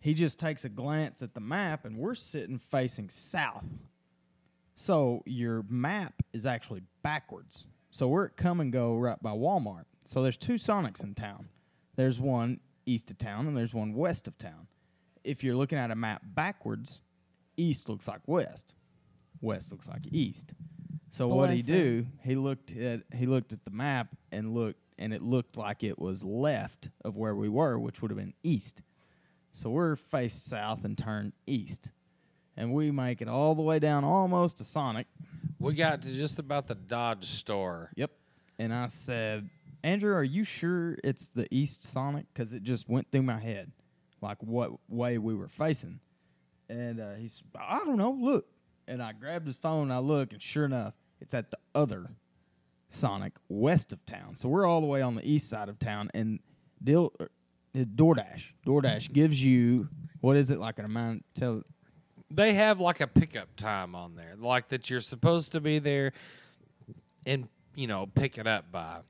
he just takes a glance at the map and we're sitting facing south. So your map is actually backwards. So we're at Come and Go right by Walmart. So there's two Sonics in town. There's one east of town and there's one west of town. If you're looking at a map backwards, east looks like west. West looks like east. So what he do? He looked at he looked at the map and looked and it looked like it was left of where we were, which would have been east. So we're faced south and turn east. And we make it all the way down almost to Sonic. We got to just about the Dodge store. Yep. And I said, Andrew, are you sure it's the East Sonic? Because it just went through my head, like what way we were facing. And uh, he's, I don't know, look. And I grabbed his phone and I look, and sure enough, it's at the other Sonic west of town. So we're all the way on the east side of town. And Dil, er, DoorDash, DoorDash gives you, what is it, like an amount? Tell, They have like a pickup time on there, like that you're supposed to be there and you know pick it up by.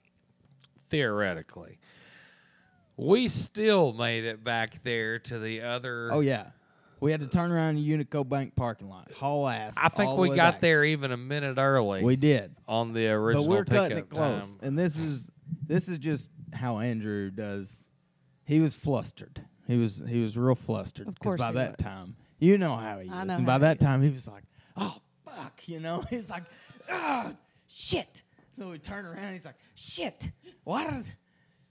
Theoretically, we still made it back there to the other. oh, yeah. We had to turn around in Unico Bank parking lot, haul ass. I think all the we way got back. there even a minute early. We did. on the original. but original we're pickup cutting it close. time. And this is this is just how Andrew does. He was flustered. He was he was real flustered. Of course by he that was. time, you know how he is. I know and by how he that is. time, he was like, "Oh fuck," you know. (laughs) He's like, "Ah, shit." So we turn around. He's like, "Shit, why does?"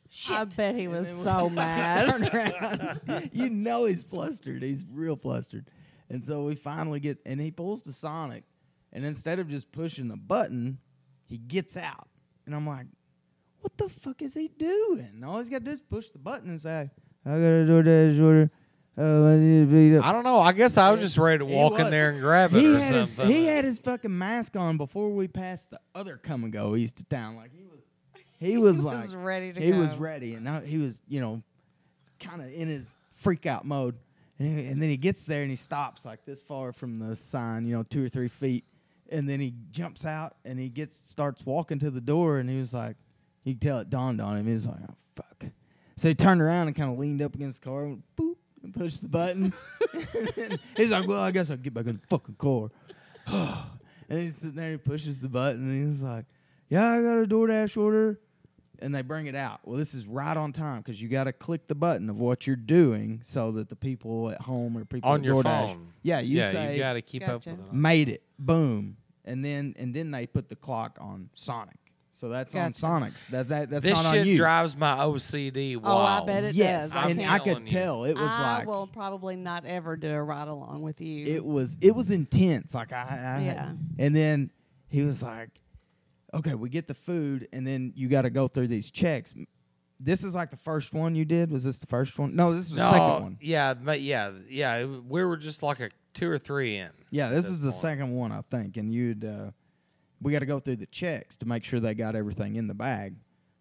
Shit. I bet he was so (laughs) mad. you know he's flustered. He's real flustered. And so we finally get, and he pulls the Sonic, and instead of just pushing the button, he gets out. And I'm like, what the fuck is he doing? And all he's got to do is push the button and say, I got a DoorDash order. Uh, I need to beat up. I don't know. I guess I was just ready to walk in there and grab it he or had his, he had his fucking mask on before we passed the other come and go east of town. Like he was, he was like was ready to he go. was ready, and now he was you know, kind of in his freak out mode. And, and then he gets there and he stops like this far from the sign, you know, two or three feet, and then he jumps out and he gets starts walking to the door, and he was like, you can tell it dawned on him. He was like, oh fuck. So he turned around and kind of leaned up against the car, and boop, and pushed the button. (laughs) (laughs) he's like, well, I guess I'll get back in the fucking car. (sighs) and he's sitting there, he pushes the button, and he's like, yeah, I got a DoorDash order. And they bring it out. Well, this is right on time because you got to click the button of what you're doing so that the people at home or people on at your DoorDash, phone. yeah, you yeah, say you got to keep Gotcha. up with it. made it, boom, and then and then they put the clock on Sonic. So that's on Sonic's. That's that. That's This not shit on you. drives my OCD wild. Oh, I bet it yes, does. I and I could you. tell it was I like I will probably not ever do a ride along with you. it was it was intense. Like I, I Yeah. and then he was like, "Okay, we get the food, and then you got to go through these checks." This is like the first one you did. Was this the first one? No, this was the second one. yeah, but yeah, yeah. We were just like a two or three in. Yeah, this is the point. second one I think, and you'd uh, we got to go through the checks to make sure they got everything in the bag.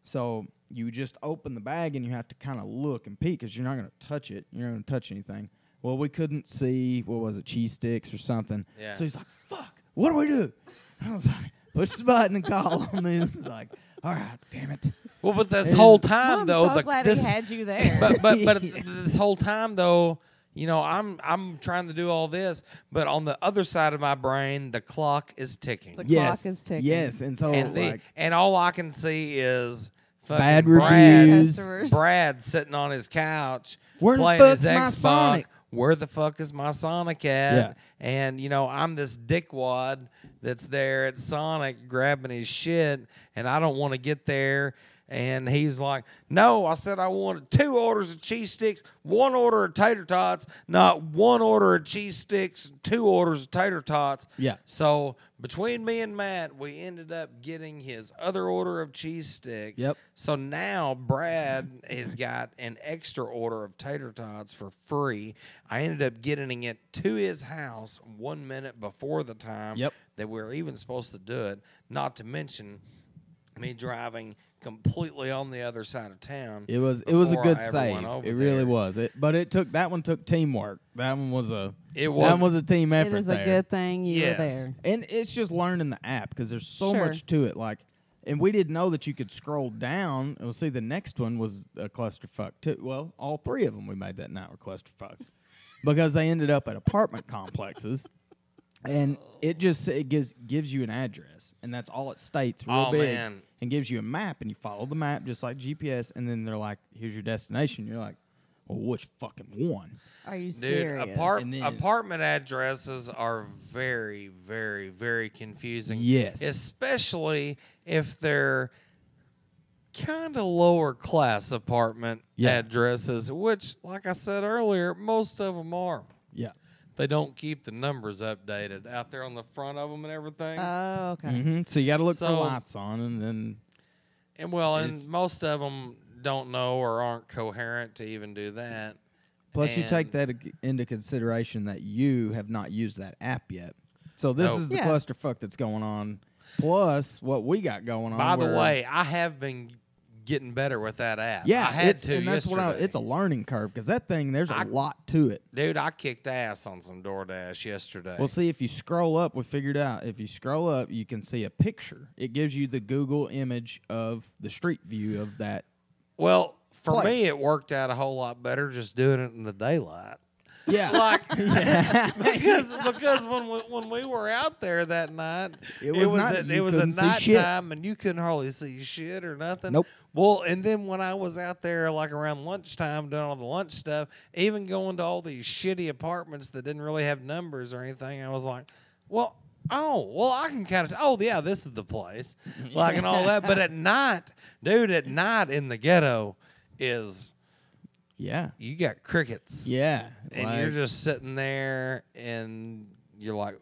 So you just open the bag and you have to kind of look and peek because you're not going to touch it. You're not going to touch anything. Well, we couldn't see what was it, cheese sticks or something. Yeah. So he's like, "Fuck, what do we do?" (laughs) I was like, "Push the button and call him." (laughs) And he's like, "All right, damn it." Well, but this It whole time well, I'm though, so the, glad this, he had you there. but but but Yeah. (laughs) this whole time though, you know, I'm I'm trying to do all this, but on the other side of my brain, the clock is ticking, The yes, clock is ticking. yes, and so and the, like and all I can see is fucking Bad Brad, reviews. Customers. Brad sitting on his couch, Where the playing fuck's his my Xbox. Sonic? Where the fuck is my Sonic at? Yeah. And you know, I'm this dickwad that's there at Sonic grabbing his shit, and I don't want to get there. And he's like, No, I said I wanted two orders of cheese sticks, one order of tater tots, not one order of cheese sticks, two orders of tater tots. Yeah. So between me and Matt, we ended up getting his other order of cheese sticks. Yep. So now Brad has got an extra order of tater tots for free. I ended up getting it to his house one minute before the time Yep. That we were even supposed to do it. Not to mention me driving completely on the other side of town. It was it was a good I save. It really there. was. It, but it took that one took teamwork. That one was a It that was one was a team effort. It is a there. good thing you Yes. were there. And it's just learning the app because there's so Sure. much to it. Like, and we didn't know that you could scroll down. And we'll see the next one was a clusterfuck too. Well, all three of them we made that night were clusterfucks because they ended up at apartment complexes. And it just it gives gives you an address, and that's all it states real Oh, big, man. and gives you a map, and you follow the map just like GPS, and then they're like, "Here's your destination." You're like, "Well, which fucking one?" Are you Dude, serious? apart, And then- apartment addresses are very, very, very confusing. Yes. Especially if they're kind of lower class apartment Yeah. addresses, which, like I said earlier, most of them are. Yeah. They don't keep the numbers updated out there on the front of them and everything. oh, okay. hmm So you got to look for So- lights on, and then and well, and most of them don't know or aren't coherent to even do that. Plus, you take that into consideration that you have not used that app yet. So this Nope. is the Yeah. clusterfuck that's going on. Plus, what we got going on. By the way, I have been getting better with that app. yeah, I had it's, to and that's what I, yesterday. it's a learning curve because that thing there's a I- lot to it. Dude, I kicked ass on some DoorDash yesterday. Well, see, if you scroll up, we figured out if you scroll up, you can see a picture. It gives you the Google image of the street view of that. Well, for me, it worked out a whole lot better just doing it in the daylight. Yeah. (laughs) Like, (laughs) because because when we, when we were out there that night, It was night- a, you it was a nighttime and you couldn't hardly see shit or nothing. Nope. Well, and then when I was out there like around lunchtime doing all the lunch stuff, even going to all these shitty apartments that didn't really have numbers or anything, I was like, well. Oh well, I can kind of. Oh yeah, this is the place, like and all that. But at (laughs) night, dude, at night in the ghetto is yeah. you got crickets. Yeah. and you're just sitting there and you're like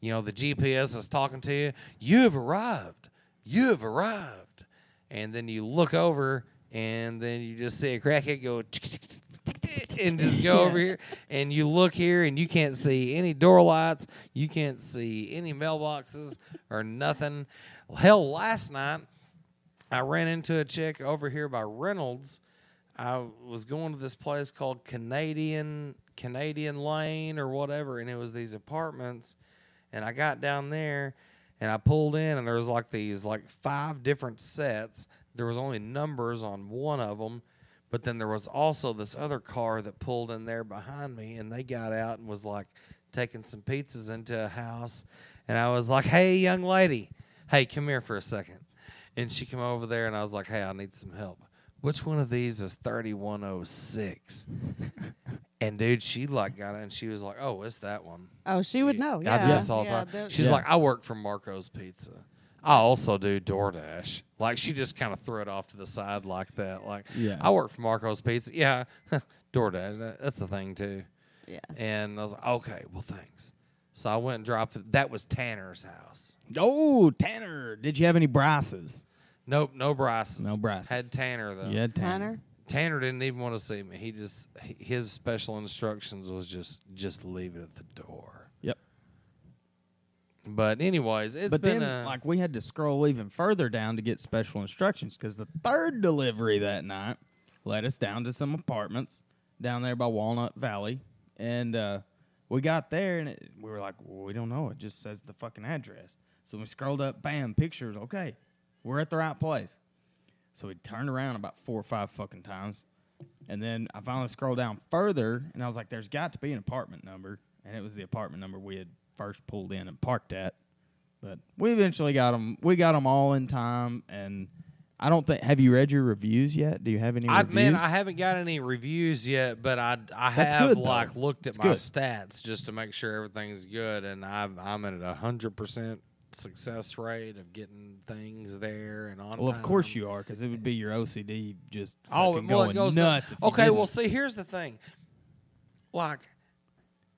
you know the gps is talking to you. You have arrived. You have arrived. And then you look over and then you just see a crackhead go and just go (laughs) over here. And you look here and you can't see any door lights. You can't see any mailboxes or nothing. Hell last night i ran into a chick over here by reynolds I was going to this place called Canadian Canadian Lane or whatever, and it was these apartments. And I got down there, and I pulled in, and there was like these like five different sets. There was only numbers on one of them, but then there was also this other car that pulled in there behind me, and they got out and was like taking some pizzas into a house, and I was like, "Hey, young lady, hey, come here for a second. And she came over there, and I was like, "Hey, I need some help." Which one of these is 3106? (laughs) and dude, she like got it and she was like, oh, it's that one. Oh, she would know. Yeah. I do this all the yeah, time. they'll- She's Yeah. like, I work for Marco's Pizza. I also do DoorDash. Like she just kind of threw it off to the side like that. Like, Yeah. I work for Marco's Pizza. Yeah, (laughs) DoorDash. that- That's the thing too. yeah. And I was like, okay, well, thanks. So I went and dropped it. That was Tanner's house. Oh, Tanner. Did you have any Bryces? Nope, no Bryce's. No Bryce's. Had Tanner though. Yeah, Tanner. Tanner. Tanner didn't even want to see me. He just his special instructions was just just leave it at the door. Yep. But anyways, it's but been then, a, like, we had to scroll even further down to get special instructions because the third delivery that night led us down to some apartments down there by Walnut Valley, and uh, we got there and it, we were like, well, we don't know. It just says the fucking address. So we scrolled up, bam, pictures. Okay, we're at the right place. So we turned around about four or five fucking times. And then I finally scrolled down further and I was like, there's got to be an apartment number. And it was the apartment number we had first pulled in and parked at. But we eventually got them. We got them all in time. And I don't think. Have you read your reviews yet? Do you have any I reviews? man, I haven't got any reviews yet, but I I That's have good, though. like looked at It's my good. stats just to make sure everything's good, and I'm I'm at a hundred percent success rate of getting things there and on Well, of course you are, because it would be your OCD just Oh, fucking well, going nuts. okay, well, see, here's the thing. Like,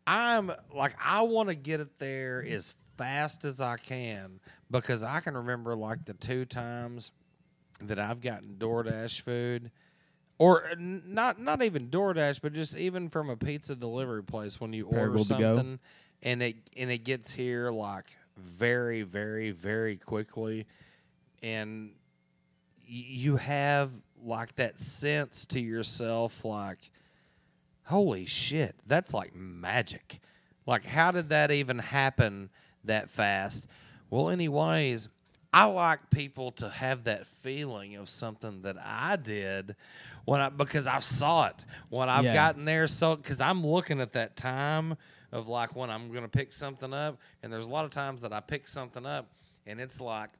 I'm like, I want to get it there as fast as I can because I can remember like the two times that I've gotten DoorDash food, or uh, not not even DoorDash, but just even from a pizza delivery place when you order Parable to something and it and it gets here like very very very quickly, and you have like that sense to yourself like holy shit that's like magic. Like how did that even happen that fast? Well anyways i like people to have that feeling of something that i did when i because i saw it. When i've Yeah. gotten there so because i'm looking at that time of like when i'm gonna pick something up and there's a lot of times that i pick something up and it's like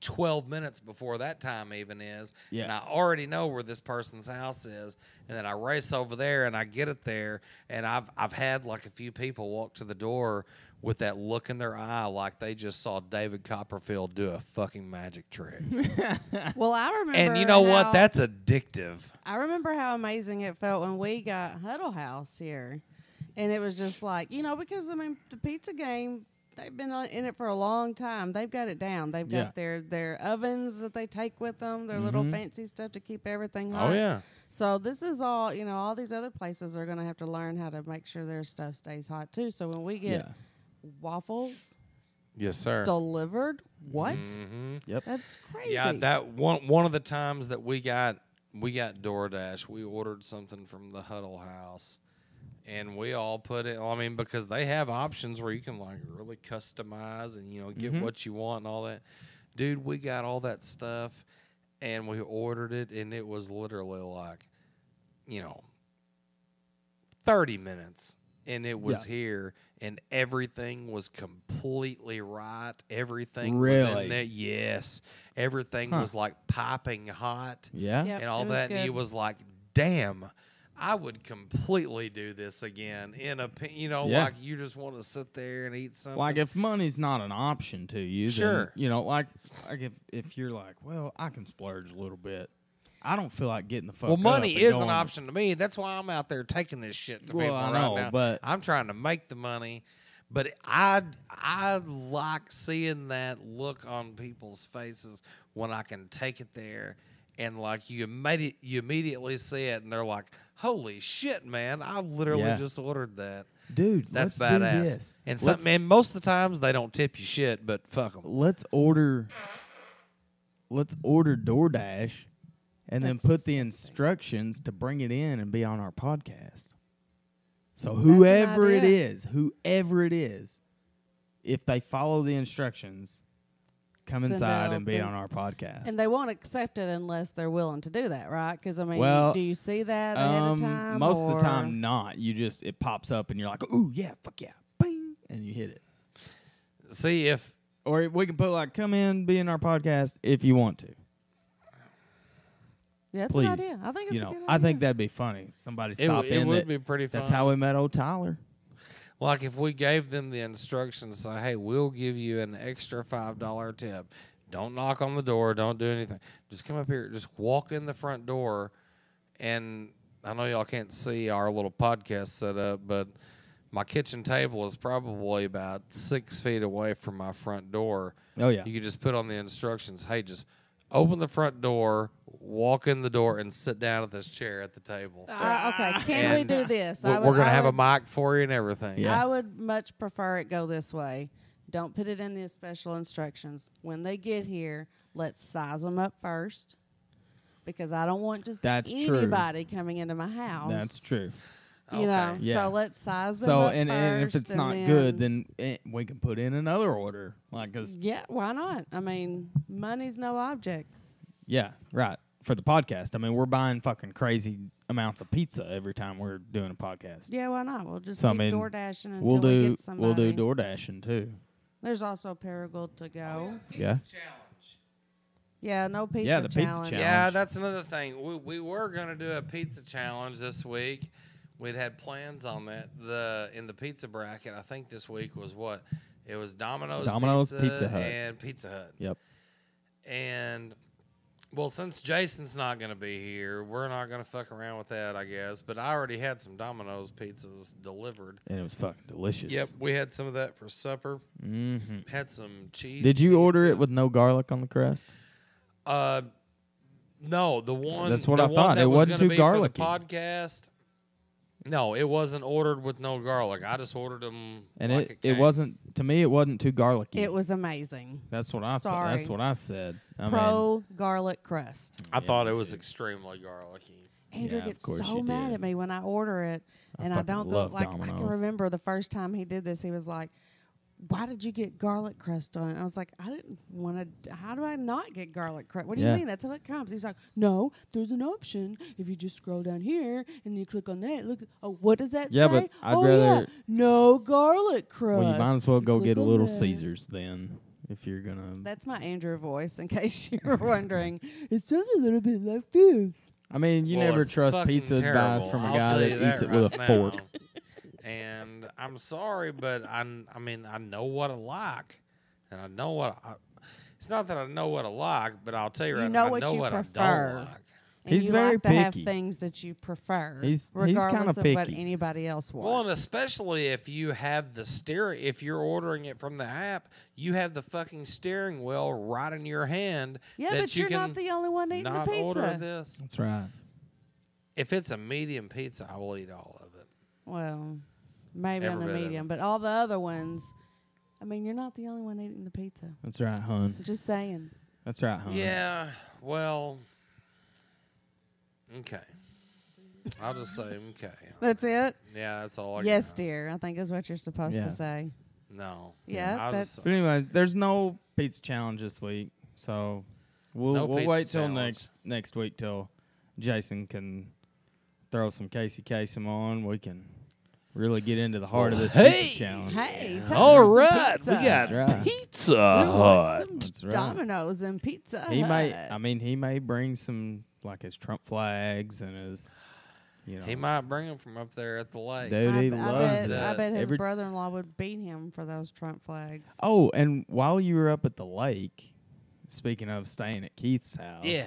12 minutes before that time even is and i already know where this person's house is and then i race over there and i get it there and i've i've had like a few people walk to the door with that look in their eye like they just saw david copperfield do a fucking magic trick. (laughs) Well, I remember. and you know what? that's addictive. I remember how amazing it felt when we got Huddle House here, and it was just like you know because I mean the pizza game they've been on, in it for a long time. They've got it down. They've got their their ovens that they take with them, their little fancy stuff to keep everything hot. oh yeah So this is all you know. All these other places are going to have to learn how to make sure their stuff stays hot too. So when we get Yeah. waffles yes sir delivered, what? Mhm. That's crazy. Yeah, that one one of the times that we got we got DoorDash, we ordered something from the Huddle House, and we all put it. I mean, because they have options where you can like really customize and you know get mm-hmm. what you want and all that. Dude, we got all that stuff, and we ordered it, and it was literally like, you know, thirty minutes, and it was Yeah. here, and everything was completely right. Everything was Really? in there. Yes, everything Huh. was like piping hot Yeah. Yep, and all it was that. And he was like, "Damn, I would completely do this again." In a, you know, Yeah. like you just want to sit there and eat something. Like if money's not an option to you, then, Sure. you know, like like if if you're like, well, I can splurge a little bit. I don't feel like getting the fuck. well, money is an option to me. That's why I'm out there taking this shit to Well, people I right now. but- I'm trying to make the money. But I I like seeing that look on people's faces when I can take it there, and like you made it, you immediately see it, and they're like, "Holy shit, man! I literally Yeah. just ordered that." dude. That's let's do badass. this. And some, and most of the times they don't tip you shit, but fuck them. let's order. Let's order DoorDash, and then put the instructions to bring it in and be on our podcast. So That's whoever it is, whoever it is, if they follow the instructions, come inside and be then- on our podcast. And they won't accept it unless they're willing to do that, right? Because I mean, Well, do you see that ahead Um, of time? most of the or- time, not. You just it pops up and you're like, "Ooh, yeah, fuck yeah, bing," and you hit it. See if Or we can put like, "Come in, be in our podcast if you want to." Yeah, that's Please, an idea. I think it's you a know, good I think that'd be funny. Somebody it, stop w- it in. would that- be pretty fun. that's how we met old Tyler. Like if we gave them the instructions, say, "Hey, we'll give you an extra five dollar tip. Don't knock on the door. Don't do anything. Just come up here. Just walk in the front door." And I know y'all can't see our little podcast setup, but my kitchen table is probably about six feet away from my front door. Oh yeah, You could just put on the instructions, hey, just open the front door, walk in the door, and sit down at this chair at the table. Uh, okay, can we do this? We're, would, we're gonna I have a mic for you and everything. Yeah. I would much prefer it go this way. Don't put it in the special instructions. When they get here, let's size them up first, because I don't want just That's true. anybody coming into my house. that's true. You know, Yeah. so let's size them So up and, and if it's and not good, then eh, we can put in another order. Like, cause yeah, why not? I mean, money's no object. yeah, right for the podcast. I mean, we're buying fucking crazy amounts of pizza every time we're doing a podcast. Yeah, why not? We'll just So, I keep mean, door dashing until We'll we do get somebody. we'll do door dashing too. There's also Paragould to go. Yeah. Yeah, no pizza Yeah, the pizza challenge. challenge. Yeah, that's another thing. We, we were gonna do a pizza challenge this week. We'd had plans on that. The in the pizza bracket, I think this week was what It was Domino's, Domino's, Pizza, Pizza Hut. and Pizza Hut. Yep. And well, since Jason's not going to be here, we're not going to fuck around with that, I guess. But I already had some Domino's pizzas delivered. And it was fucking delicious. Yep, we had some of that for supper. hmm Had some cheese. Did you order it with no garlic on the crust? Uh, no, the one. That's what I thought. That It was wasn't too garlicky. The podcast. No, it wasn't ordered with no garlic. I just ordered them. And like it, it, it wasn't to me. It wasn't too garlicky. It was amazing. That's what I. thought. Sorry. That's what I said. I mean, Pro garlic crust. I thought Yeah, it was extremely garlicky. Andrew Yeah, gets so mad did. at me when I order it, I and I, don't go love like I can remember the first time he did this. He was like, "Why did you get garlic crust on it?" I was like, "I didn't want to. How do I not get garlic crust? What do Yeah. you mean? That's how it comes." He's like, "No, there's an option. If you just scroll down here and you click on that, look. Oh, what does that Yeah, say? but I'd oh yeah, no garlic crust. well, you might as well go get a Little that. Caesars then, if you're gonna. That's my Andrew voice, in case (laughs) you were wondering. (laughs) it sounds a little bit like this. I mean, you Well, never trust fucking pizza advice from a I'll guy tell that you eats it right with a fork. (laughs) And I'm sorry, but I, I mean, I know what I like, and I know what I. It's not that I know what I like, but I'll tell you You right know now, I what know you what I prefer. don't like. And He's you very like to have picky. things that you prefer, He's- he's regardless kinda of what picky. anybody else wants. Well, and especially if you have the steering, if you're ordering it from the app, you have the fucking steering wheel right in your hand. yeah, that but you you're can not the only one eating the not order pizza. this. That's right. If it's a medium pizza, I will eat all of it. Well, maybe Every on a bit of it. medium, but all the other ones. I mean, you're not the only one eating the pizza. That's right, hon. Just saying. That's right, hon. Yeah, well, okay. I'll just say okay. That's it. Yeah, that's all I yes, got. dear. I think is what you're supposed Yeah. to say. No. Yeah, I'll just that's- But anyways, there's no pizza challenge this week, so we'll No we'll pizza wait till challenge. next next week till Jason can throw some Casey Kasem on. We can really get into the heart of this Hey! pizza challenge. Hey, time All for some pizza. we got That's right. Pizza We want Hut. some That's right. Domino's and Pizza He may, Hut. I mean, he may bring some like his Trump flags and his, you know, He might bring them from up there at the lake. dude, I, he b- I loves bet, it. I bet his Every- brother-in-law would beat him for those Trump flags. Oh, and while you were up at the lake, speaking of staying at Keith's house, Yeah.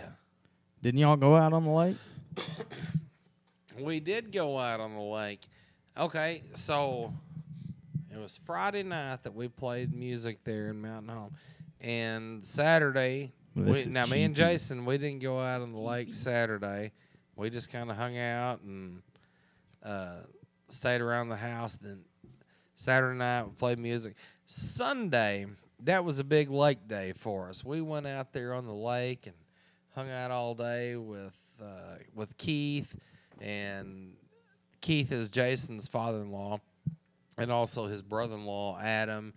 didn't y'all go out on the lake? (coughs) We did go out on the lake. Okay, so it was Friday night that we played music there in Mountain Home. And Saturday, Well, we, now me and. Jason, we didn't go out on the lake Saturday. We just kind of hung out and uh, stayed around the house. Then Saturday night, we played music. Sunday, that was a big lake day for us. We went out there on the lake and hung out all day with uh, with Keith, and Keith is Jason's father-in-law, and also his brother-in-law Adam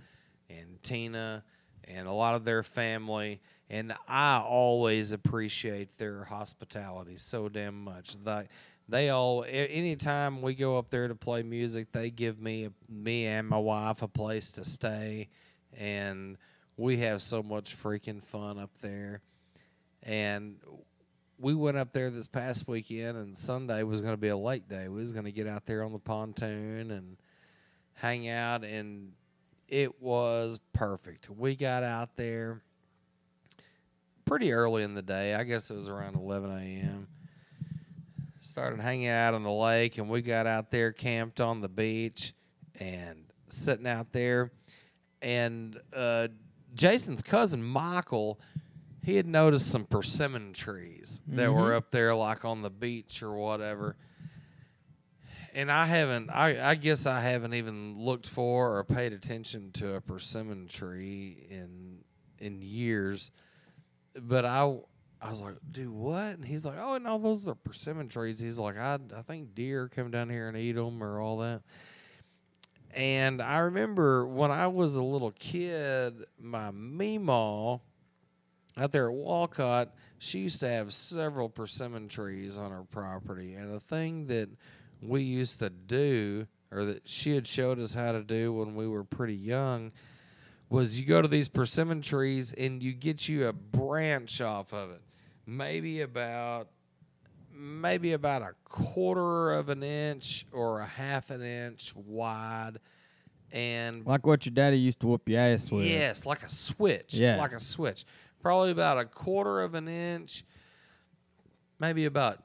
and Tina, and a lot of their family. And I always appreciate their hospitality so damn much. They they all anytime we go up there to play music, they give me me and my wife a place to stay, and we have so much freaking fun up there. And we went up there this past weekend, and Sunday was going to be a late day. We was going to get out there on the pontoon and hang out, and it was perfect. We got out there pretty early in the day. I guess it was around 11 a.m. Started hanging out on the lake, and we got out there, camped on the beach, and sitting out there. And uh, Jason's cousin Michael, he had noticed some persimmon trees that were mm-hmm. up there, like on the beach or whatever. And I haven't, I, I guess I haven't even looked for or paid attention to a persimmon tree in in years. But I, I was like, dude, what? And he's like, oh, no, those are persimmon trees. He's like, I, I think deer come down here and eat them or all that. And I remember when I was a little kid, my meemaw out there at Walcott, she used to have several persimmon trees on her property. And a thing that we used to do, or that she had showed us how to do when we were pretty young, was you go to these persimmon trees and you get you a branch off of it, maybe about maybe about a quarter of an inch or a half an inch wide, and Like what your daddy used to whoop your ass with. Yes, like a switch. Yeah. Like a switch. Probably about a quarter of an inch, maybe about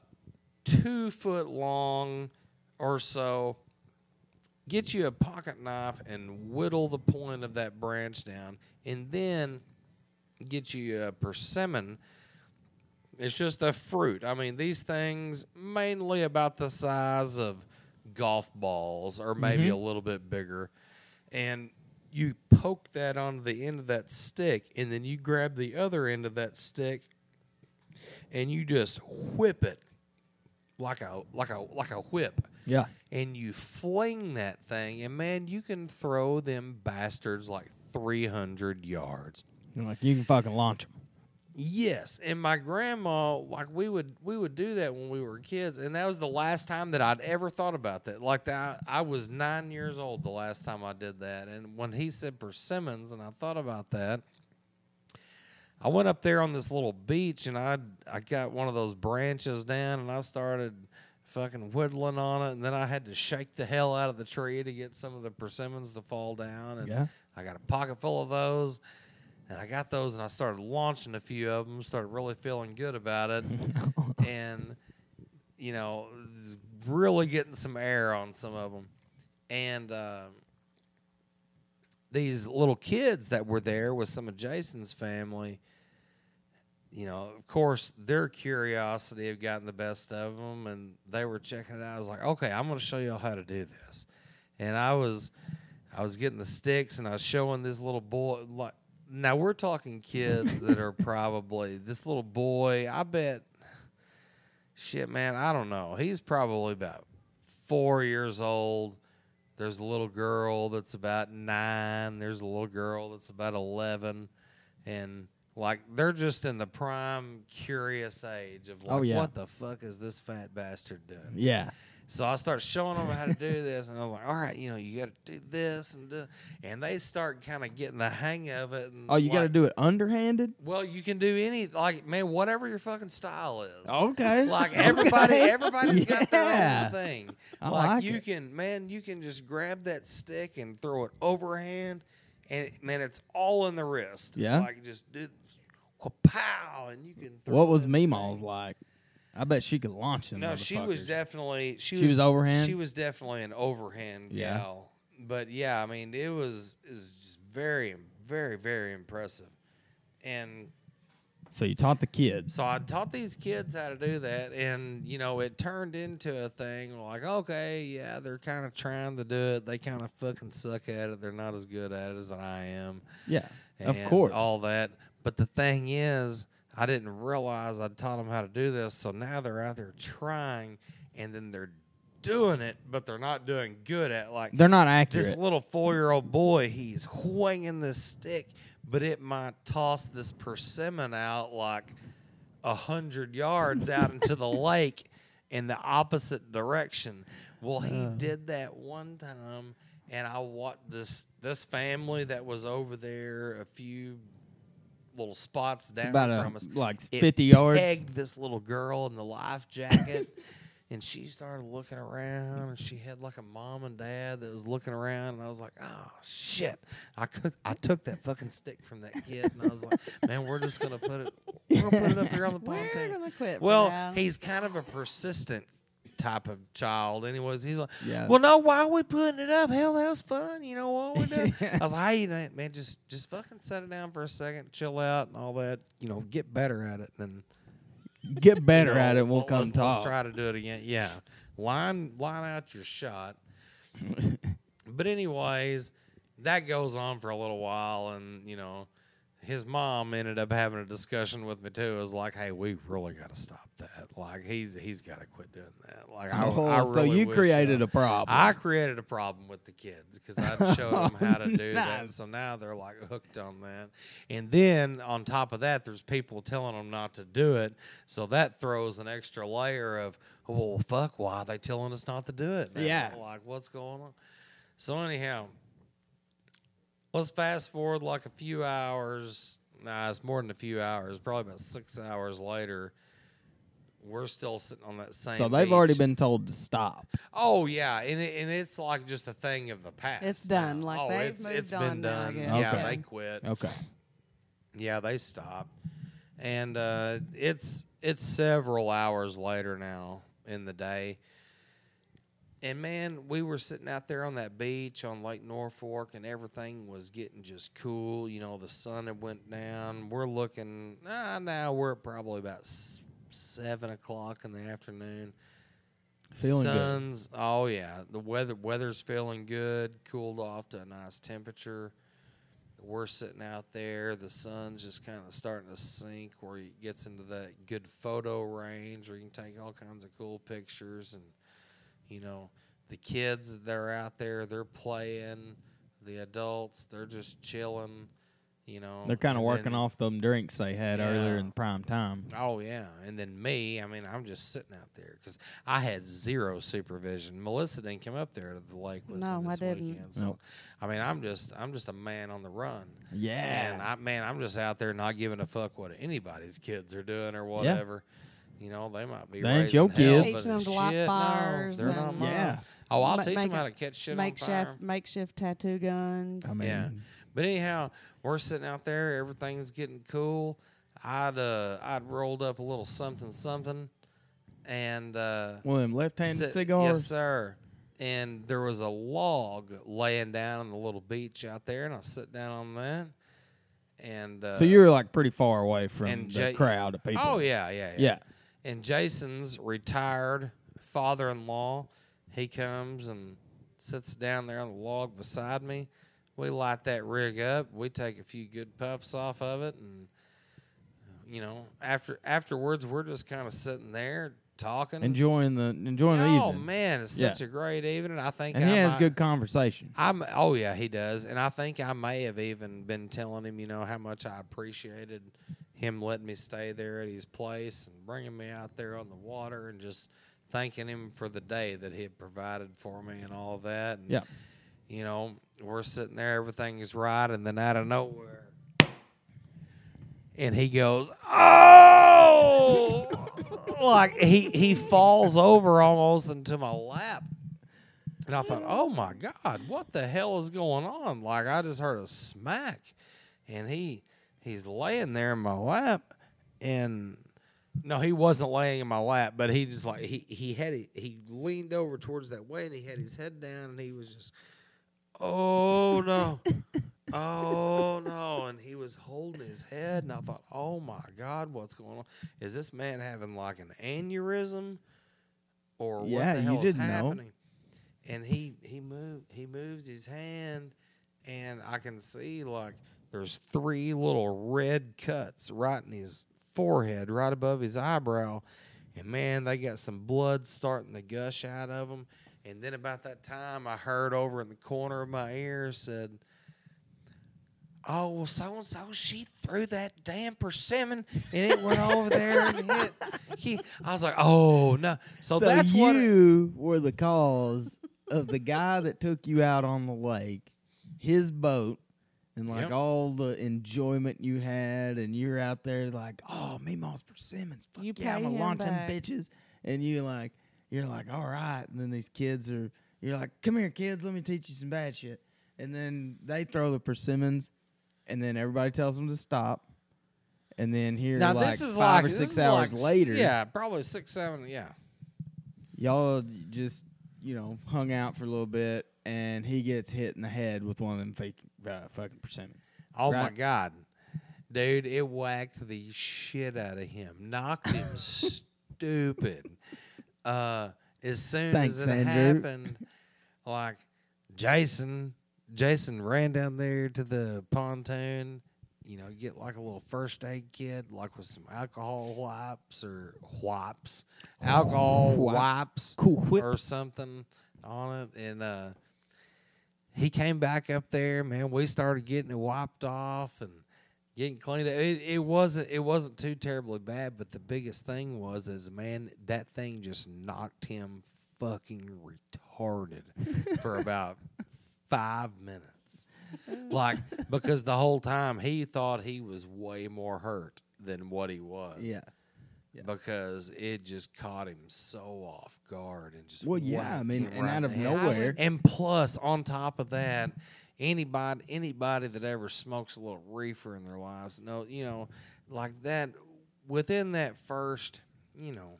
two foot long or so. Get you a pocket knife and whittle the point of that branch down, and then get you a persimmon. It's just a fruit. I mean, these things mainly about the size of golf balls or maybe mm-hmm. a little bit bigger. And you poke that onto the end of that stick, and then you grab the other end of that stick and you just whip it like a like a like a whip. Yeah. And you fling that thing, and man, you can throw them bastards like three hundred yards. You're Like you can fucking launch them. Yes, and my grandma, like we would we would do that when we were kids, and that was the last time that I'd ever thought about that. Like that, I was nine years old the last time I did that, and when he said persimmons, and I thought about that, I went up there on this little beach, and I I got one of those branches down, and I started fucking whittling on it, and then I had to shake the hell out of the tree to get some of the persimmons to fall down, and Yeah. I got a pocket full of those. And I got those and I started launching a few of them, started really feeling good about it. (laughs) and, you know, really getting some air on some of them. And uh, these little kids that were there with some of Jason's family, you know, of course, their curiosity had gotten the best of them and they were checking it out. I was like, okay, I'm going to show y'all how to do this. And I was. I was getting the sticks and I was showing this little boy like now we're talking kids that are probably this little boy, I bet shit man, I don't know. He's probably about 4 years old. There's a little girl that's about 9, there's a little girl that's about 11 and like they're just in the prime curious age of oh, like Oh, yeah. what the fuck is this fat bastard doing? Yeah. So I started showing them how to do this, and I was like, "All right, you know, you got to do this and do," and they start kind of getting the hang of it. And Oh, you got to do it underhanded. Well, you can do any like man, whatever your fucking style is. Okay. (laughs) Like everybody, Okay. everybody's got their own thing. I like, like you it. can, man, you can just grab that stick and throw it overhand, and man, it's all in the wrist. Yeah. Like just do, pow, and you can. Throw What was Meemaw's like? I bet she could launch them. No, she was definitely she, She was overhand? She was definitely an overhand Yeah. gal. But yeah, I mean, it was is just very, very, very impressive. And So you taught the kids. so I taught these kids how to do that, and you know, it turned into a thing like, okay, yeah, they're kind of trying to do it. They kind of fucking suck at it. They're not as good at it as I am. yeah, of course. all that. But the thing is, I didn't realize I'd taught them how to do this. So now they're out there trying, and then they're doing it, but they're not doing good at like They're not accurate. this little four-year-old boy. He's winging this stick, but it might toss this persimmon out like a hundred yards out (laughs) into the lake in the opposite direction. Well, he Uh. did that one time, and I watched this this family that was over there a few little spots down about from a, us. like It 50 yards. Pegged this little girl in the life jacket. (laughs) And she started looking around, and she had like a mom and dad that was looking around, and I was like, "Oh shit!" I could, I took that fucking stick from that kid, and I was like, (laughs) "Man, we're just gonna put it, we're gonna put it up here on the pond We're table." gonna quit. Well, he's kind of a persistent type of child. Anyways, he's like, Yeah. well, no, why are we putting it up? Hell, that was fun. You know what we do? (laughs) I was like, hey, man, just just fucking set it down for a second, chill out, and all that. You know, get better at it. Then Get (laughs) better you know, at it. We'll let- come let's, talk. Let's try to do it again. Yeah, line line out your shot. (laughs) but anyways, that goes on for a little while, and you know, his mom ended up having a discussion with me too. It was like, hey, we really got to stop that. Like he's he's got to quit doing that. Like I, Oh, I so you created uh, a problem. I created a problem with the kids because I showed them how to (laughs) do that. Nice. So now they're like hooked on that. And then on top of that, there's people telling them not to do it. So that throws an extra layer of, well, fuck, why are they telling us not to do it? now? Yeah. Like, what's going on? So, anyhow, let's fast forward like a few hours. Nah, it's more than a few hours, probably about six hours later. we're still sitting on that same. So they've already been told to stop. Oh yeah, and it, and it's like just a thing of the past. It's now. done, like oh, they've it's, moved it's on been now, I done. guess. Yeah, they quit. Okay. Yeah, they stopped, and uh, it's it's several hours later now in the day. And man, we were sitting out there on that beach on Lake Norfork, and everything was getting just cool. You know, the sun had went down. We're looking. Ah, now we're at probably about s- seven o'clock in the afternoon. Feeling good. Sun's, Oh yeah, the weather weather's feeling good. Cooled off to a nice temperature. We're sitting out there. The sun's just kind of starting to sink, where it gets into that good photo range, where you can take all kinds of cool pictures. And you know, the kids that are out there, they're playing. The adults, they're just chilling. You know, They're kind of working then- off them drinks they had earlier in prime time. Oh yeah, and then me. I mean, I'm just sitting out there because I had zero supervision. Melissa didn't come up there to the lake with No, me I this didn't. weekend. So, Nope. I mean, I'm just I'm just a man on the run. Yeah. And I man, I'm just out there not giving a fuck what anybody's kids are doing or whatever. You know, they might be They ain't raising your hell, kids. but Teaching 'em to light shit, no, fires they're not and- mine. Yeah. Oh, I'll Ma- teach make them how a- to catch shit on makeshift fire. makeshift tattoo guns. I mean, Yeah. But anyhow, we're sitting out there. Everything's getting cool. I'd uh, I'd rolled up a little something something, and uh, one of them left-handed sit- cigars. Yes, sir. And there was a log laying down on the little beach out there, and I sit down on that. And uh, so you were like pretty far away from and the Ja- crowd of people. Oh yeah, yeah, yeah. Yeah. And Jason's retired father-in-law, he comes and sits down there on the log beside me. We light that rig up. We take a few good puffs off of it, and you know, after afterwards, we're just kind of sitting there talking. Enjoying the enjoying the oh, evening. oh man, it's Yeah. such a great evening. I think And he I has might- good conversation. I'm oh yeah, he does, and I think I may have even been telling him, you know, how much I appreciated him letting me stay there at his place and bringing me out there on the water and just thanking him for the day that he had provided for me and all that. And, Yeah. You know, we're sitting there, everything is right, and then out of nowhere, and he goes, "Oh!" (laughs) like he he falls over almost into my lap. And I thought, oh my God, what the hell is going on? Like I just heard a smack. And he he's laying there in my lap and no, he wasn't laying in my lap, but he just like he he had he, he leaned over towards that way and he had his head down and he was just oh no. (laughs) oh no. And he was holding his head and I thought, oh my God, what's going on? Is this man having like an aneurysm? Or what Yeah, the you hell is didn't know. happening? and he he moved he moves his hand and I can see like there's three little red cuts right in his forehead right above his eyebrow and man they got some blood starting to gush out of them and then about that time I heard over in the corner of my ear said Oh well, so and so she threw that damn persimmon and it went over there and hit. (laughs) He, I was like, oh no. So, So that's what. you were the cause of the guy that took you out on the lake, his boat, and like Yep. all the enjoyment you had, and you're out there like, oh, me Meemaw's persimmons, fuck You yeah, I'm pay gonna him launch them bitches, and you like, you're like, all right, and then these kids are, you're like, come here, kids, let me teach you some bad shit, and then they throw the persimmons, and then everybody tells them to stop. And then here, now like this is five like or six hours like later, Yeah, probably six, seven. Yeah. y'all just you know hung out for a little bit, and he gets hit in the head with one of them fake uh, fucking persimmons. Oh my god, dude! It whacked the shit out of him, knocked him (laughs) stupid. Uh, as soon Thanks, as it Andrew. happened, like Jason, Jason ran down there to the pontoon. You know, get like a little first aid kit, like with some alcohol wipes or wipes, alcohol Wi- wipes, Cool whip. or something on it, and uh, he came back up there. Man, we started getting it wiped off and getting cleaned up. It, it wasn't it wasn't too terribly bad, but the biggest thing was is man that thing just knocked him fucking retarded (laughs) for about five minutes. Like because the whole time he thought he was way more hurt than what he was. Yeah. Yeah. because it just caught him so off guard and just Well, yeah, I mean, and right out of the head. nowhere, And plus, on top of that, anybody anybody that ever smokes a little reefer in their lives, know you know, like that. Within that first, you know,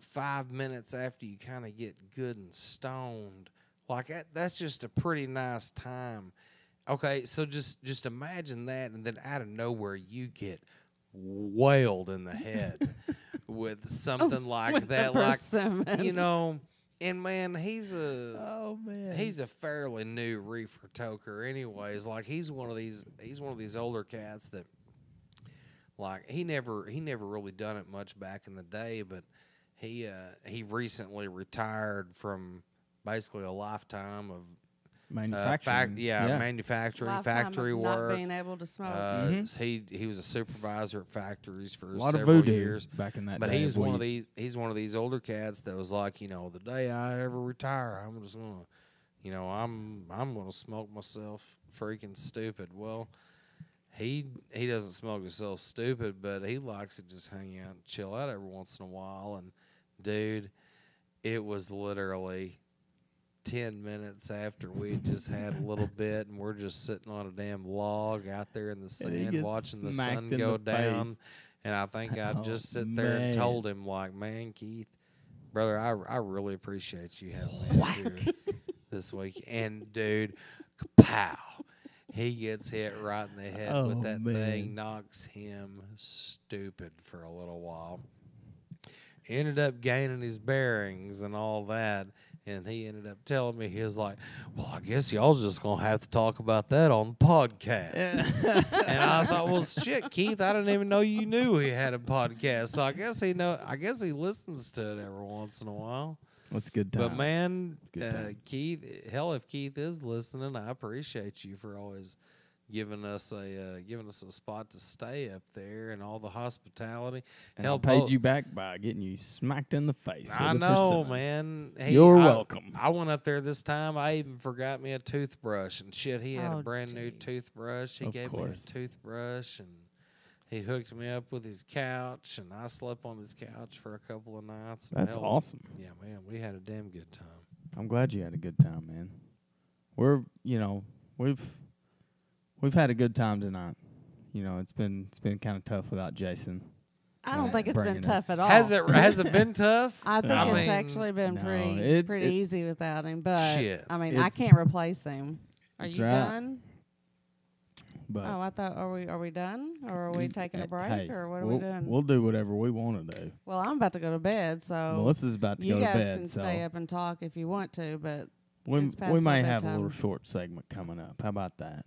five minutes after you kind of get good and stoned, like that, that's just a pretty nice time. Okay, so just just imagine that, and then out of nowhere you get wailed in the head (laughs) with something like With that, like persimmon. you know. And man, he's a oh man, he's a fairly new reefer toker anyways like he's one of these he's one of these older cats that like he never he never really done it much back in the day but he uh he recently retired from basically a lifetime of uh, Manufacturing. fac- yeah, manufacturing Lifetime factory of work Not being able to smoke. uh, Mhm. he he was a supervisor at factories for a lot of several voodoo years back in that but day. he's of one of these. He's one of these older cats that was like, you know, the day I ever retire, I'm just gonna, you know, I'm I'm gonna smoke myself freaking stupid. Well, he he doesn't smoke himself stupid, but he likes to just hang out and chill out every once in a while. And dude, it was literally. 10 minutes after we just had a little (laughs) bit and we're just sitting on a damn log out there in the sand watching the sun go the down face. and I think I Oh, just sit there and told him, like, man, Keith, brother, I, I really appreciate you having me here (laughs) this week. And dude, pow, he gets hit right in the head Oh, with that man. thing, knocks him stupid for a little while. Ended up gaining his bearings and all that. And he ended up telling me, he was like, Well, I guess y'all's just going to have to talk about that on the podcast. (laughs) and I thought, well, shit, Keith, I didn't even know you knew he had a podcast. So I guess he know. I guess he listens to it every once in a while. That's a good time. But man, Good uh. Keith, hell, if Keith is listening, I appreciate you for always giving us a uh, giving us a spot to stay up there and all the hospitality. and hell, I paid both- you back by getting you smacked in the face. I know, persimmon. man. Hey, You're I- welcome. I went up there this time. I even forgot me a toothbrush and shit. He had Oh, a brand new toothbrush. He Of gave course. me a toothbrush and he hooked me up with his couch and I slept on his couch for a couple of nights. That's hell, awesome. Yeah, man, we had a damn good time. I'm glad you had a good time, man. We're, you know, we've we've had a good time tonight. You know, it's been it's been kind of tough without Jason. I don't think it's been bringing tough at all. Has it (laughs) has it been tough? I think I it's mean, actually been no, pretty it's- pretty it- easy without him. But Shit. I mean, I It's- can't replace him. Are That's you right. done? But Oh, I thought are we are we done or are we taking a uh, break hey, or what are we'll, we doing? We'll do whatever we want to do. well, I'm about to go to bed, so Melissa's about to you go guys to bed, can so stay up and talk if you want to. But we it's past we my may have a bedtime. little short segment coming up. How about that?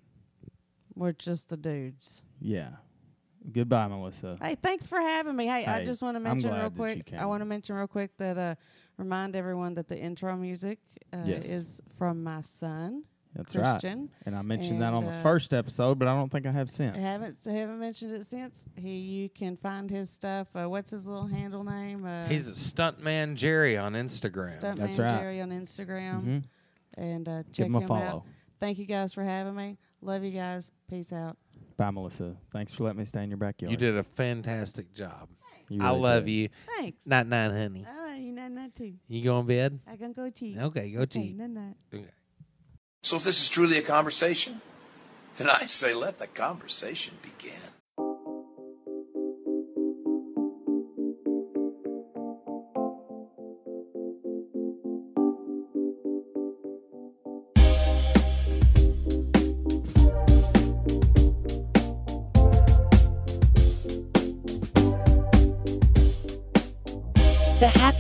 We're just the dudes. Yeah. Goodbye, Melissa. Hey, thanks for having me. Hey, I Hey, just want to I'm mention glad real that you quick. I came. want to mention real quick that uh, remind everyone that the intro music uh, Yes. is from my son That's right. Christian. And I mentioned that on And, the uh, first episode, but I don't think I have since. I haven't I haven't mentioned it since. He you can find his stuff. Uh, what's his little handle name? Uh, He's a stuntman Jerry on Instagram. Stuntman That's right. Jerry on Instagram, Mhm. and uh, check Give him a him follow. out. Thank you guys for having me. Love you guys. Peace out. Bye, Melissa. Thanks for letting me stay in your backyard. You did a fantastic job. You I really love did. you. Thanks. Night night, honey. I love you. Night night too. You going to bed? I can go cheat. Okay, go Okay, cheat. night night. Okay. So if this is truly a conversation, then I say let the conversation begin.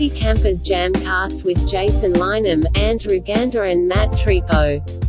Campers Jamcast with Jason Lynham, Andrew Gander, and Matt Tripo.